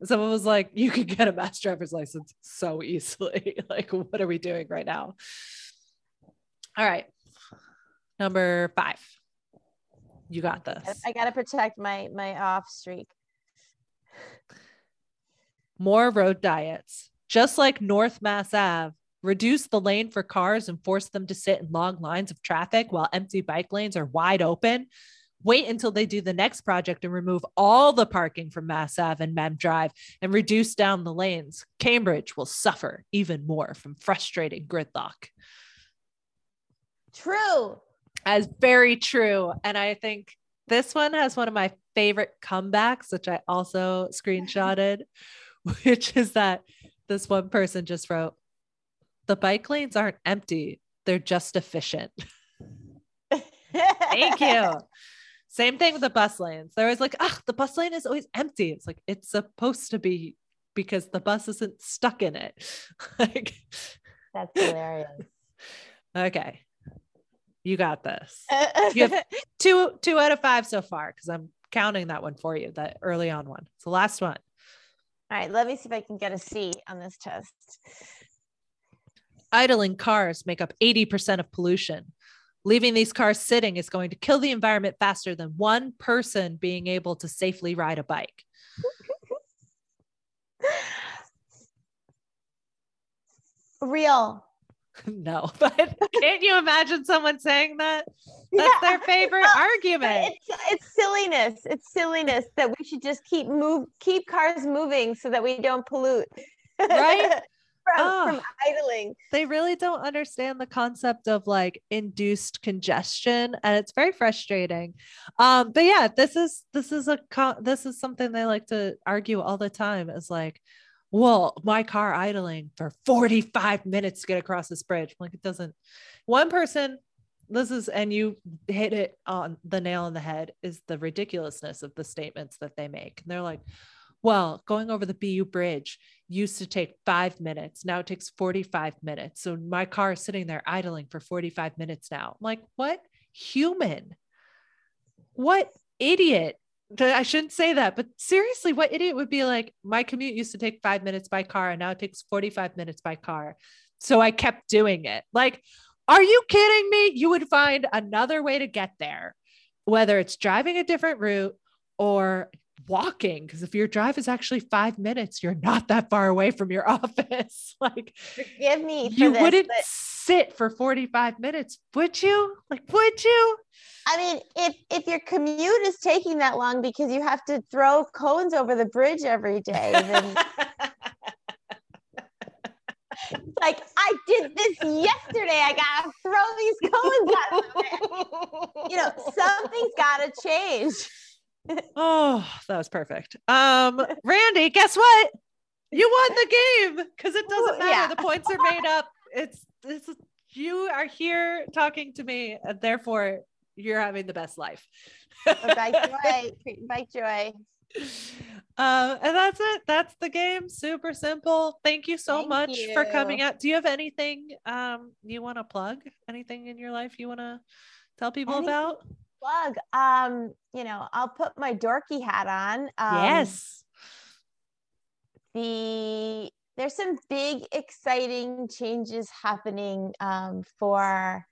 Someone was like, "You can get a mass driver's license so easily. like, what are we doing right now?" All right, number five. You got this. I gotta protect my my off streak. more road diets, just like North Mass Ave. Reduce the lane for cars and force them to sit in long lines of traffic while empty bike lanes are wide open. Wait until they do the next project and remove all the parking from Mass Ave and Mem Drive and reduce down the lanes. Cambridge will suffer even more from frustrating gridlock. True. As very true. And I think this one has one of my favorite comebacks, which I also screenshotted, which is that this one person just wrote, The bike lanes aren't empty, they're just efficient. Thank you. Same thing with the bus lanes. There was like, ah, the bus lane is always empty. It's like, it's supposed to be because the bus isn't stuck in it. like, That's hilarious. okay. You got this. You have two two out of five so far because I'm counting that one for you, that early on one. It's the last one. All right, let me see if I can get a C on this test. Idling cars make up 80% of pollution. Leaving these cars sitting is going to kill the environment faster than one person being able to safely ride a bike. Real. no, but can't you imagine someone saying that? That's their favorite Well, argument. It's it's silliness. It's silliness that we should just keep move keep cars moving so that we don't pollute. Right? from, from Oh. idling. they really don't understand the concept of like induced congestion and it's very frustrating um but yeah this is this is a this is something they like to argue all the time is like well my car idling for 45 minutes to get across this bridge like it doesn't one person this is and you hit it on the nail on the head is the ridiculousness of the statements that they make and they're like well, going over the BU bridge used to take five minutes. Now it takes 45 minutes. So my car is sitting there idling for 45 minutes now. I'm like, what human? What idiot? I shouldn't say that, but seriously, what idiot would be like, my commute used to take five minutes by car and now it takes 45 minutes by car. So I kept doing it. Like, are you kidding me? You would find another way to get there, whether it's driving a different route or walking because if your drive is actually five minutes you're not that far away from your office like Forgive me for you this, wouldn't but sit for 45 minutes would you like would you I mean, if if your commute is taking that long because you have to throw cones over the bridge every day, then like I did this yesterday. I gotta throw these cones out. of. You know, something's gotta change. oh that was perfect um randy guess what you won the game because it doesn't matter yeah. the points are made up it's this you are here talking to me and therefore you're having the best life Bike joy, bike joy. uh, and that's it. That's the game. Super simple. Thank you so Thank much for coming out. Do you have anything um you want to plug? Anything in your life you want to tell people Anything about? Plug. Um, you know, I'll put my dorky hat on. Um, yes. the there's some big exciting changes happening um, for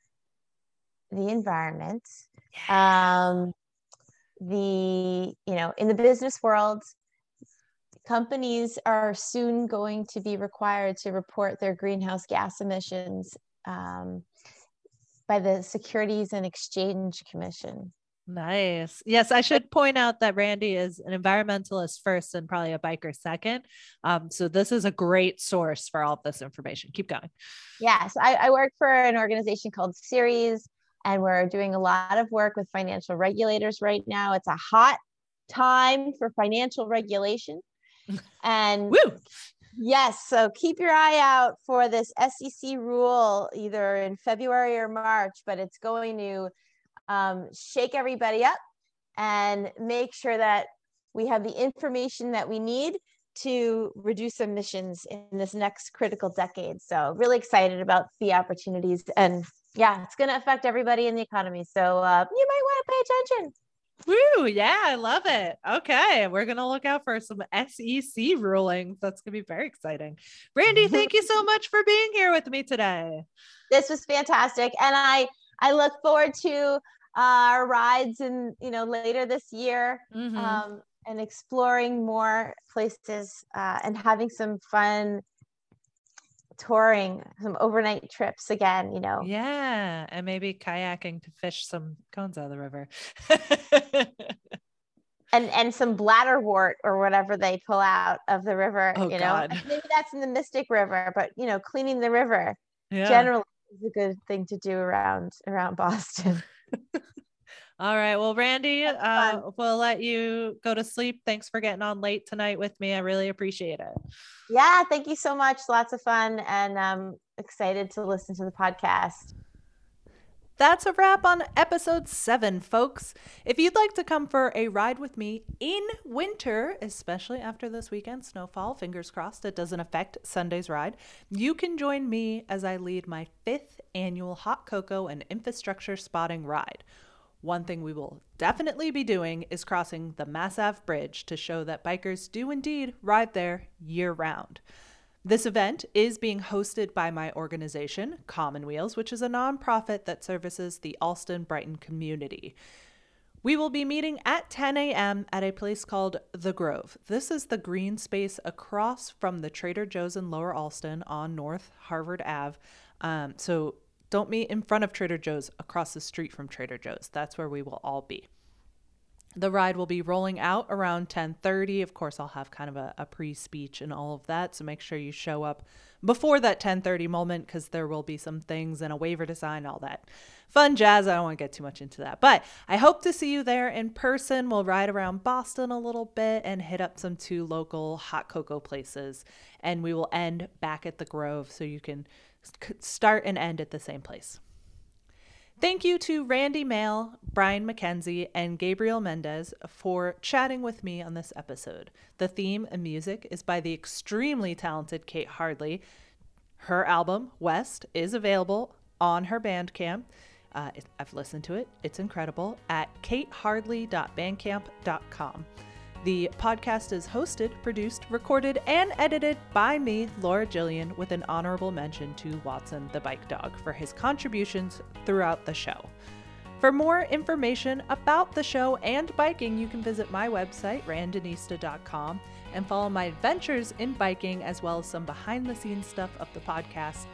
the environment um, the you know in the business world companies are soon going to be required to report their greenhouse gas emissions um, by the securities and exchange commission Nice. Yes, I should point out that Randy is an environmentalist first and probably a biker second. Um, so this is a great source for all of this information. Keep going. Yes, I, I work for an organization called Ceres, and we're doing a lot of work with financial regulators right now. It's a hot time for financial regulation. And Woo! Yes, so keep your eye out for this SEC rule either in February or March, but it's going to um, shake everybody up and make sure that we have the information that we need to reduce emissions in this next critical decade. So really excited about the opportunities and yeah, it's going to affect everybody in the economy. So uh, you might want to pay attention. Woo! Yeah, I love it. Okay, we're gonna look out for some SEC rulings. That's gonna be very exciting. Randy, thank you so much for being here with me today. This was fantastic, and I I look forward to our rides and you know later this year Mhm. um, and exploring more places uh, and having some fun touring, some overnight trips again. You know, yeah, and maybe kayaking to fish some cones out of the river. and and some bladderwort or whatever they pull out of the river. Oh, you know, God. maybe that's in the Mystic River, but you know, cleaning the river yeah. generally is a good thing to do around around Boston. All right. Well, Randy, uh, we'll let you go to sleep. Thanks for getting on late tonight with me. I really appreciate it. yeah, thank you so much. Lots of fun, and um, excited to listen to the podcast. That's a wrap on episode seven, folks. If you'd like to come for a ride with me in winter, especially after this weekend snowfall, fingers crossed it doesn't affect Sunday's ride, you can join me as I lead my fifth annual hot cocoa and infrastructure spotting ride. One thing we will definitely be doing is crossing the Mass Ave Bridge to show that bikers do indeed ride there year round. This event is being hosted by my organization, Common Wheels, which is a nonprofit that services the Allston Brighton community. We will be meeting at 10 a.m. at a place called The Grove. This is the green space across from the Trader Joe's in Lower Allston on North Harvard Ave. Um, so don't meet in front of Trader Joe's, across the street from Trader Joe's. That's where we will all be. The ride will be rolling out around 10:30. Of course, I'll have kind of a, a pre-speech and all of that, so make sure you show up before that 10:30 moment because there will be some things and a waiver to sign, all that fun jazz. I don't want to get too much into that, but I hope to see you there in person. We'll ride around Boston a little bit and hit up some two local hot cocoa places, and we will end back at the Grove, so you can start and end at the same place. Thank you to Randy Mail, Brian McKenzie, and Gabriel Mendez for chatting with me on this episode. The theme and music is by the extremely talented Kate Hardley. Her album, West, is available on her Bandcamp. Uh, I've listened to it, it's incredible, at katehardley.bandcamp.com. The podcast is hosted, produced, recorded, and edited by me, Laura Gillian, with an honorable mention to Watson the Bike Dog for his contributions throughout the show. For more information about the show and biking, you can visit my website, randonista.com, and follow my adventures in biking as well as some behind the scenes stuff of the podcast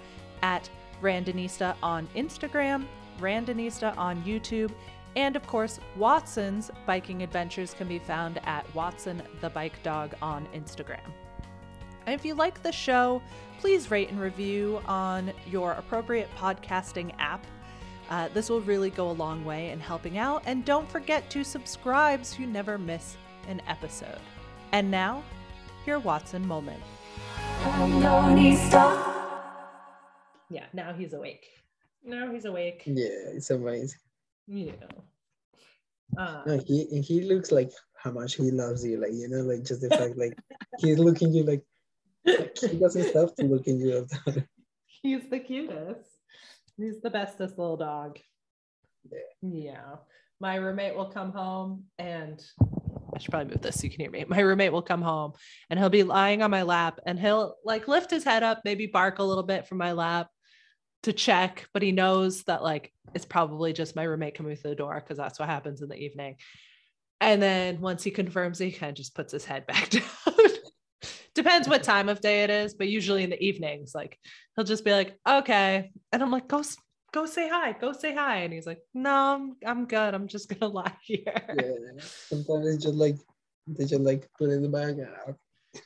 at Randonista on Instagram, Randonista on YouTube, and of course, Watson's biking adventures can be found at Watson the Bike Dog on Instagram. And if you like the show, please rate and review on your appropriate podcasting app. Uh, this will really go a long way in helping out. And don't forget to subscribe so you never miss an episode. And now, your Watson moment. Yeah, now he's awake. Now he's awake. Yeah, it's amazing. You know. Uh, No, he and he looks like how much he loves you. Like you know, like just the fact like he's looking you like he doesn't stop to look in you all the time. He's the cutest. He's the bestest little dog. Yeah. My roommate will come home and I should probably move this so you can hear me. My roommate will come home and he'll be lying on my lap and he'll like lift his head up, maybe bark a little bit from my lap to check, but he knows that like it's probably just my roommate coming through the door because that's what happens in the evening. And then once he confirms he kind of just puts his head back down. Depends what time of day it is, but usually in the evenings, like he'll just be like, okay. And I'm like, go, go say hi, go say hi. And he's like, no, I'm, I'm good. I'm just gonna lie here. Yeah. Sometimes it's just like they just like put it in the bag. ah,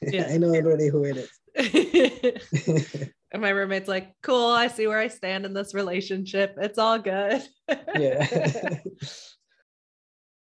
Yeah. I know already who it is. and my roommate's like, cool, I see where I stand in this relationship. It's all good. yeah.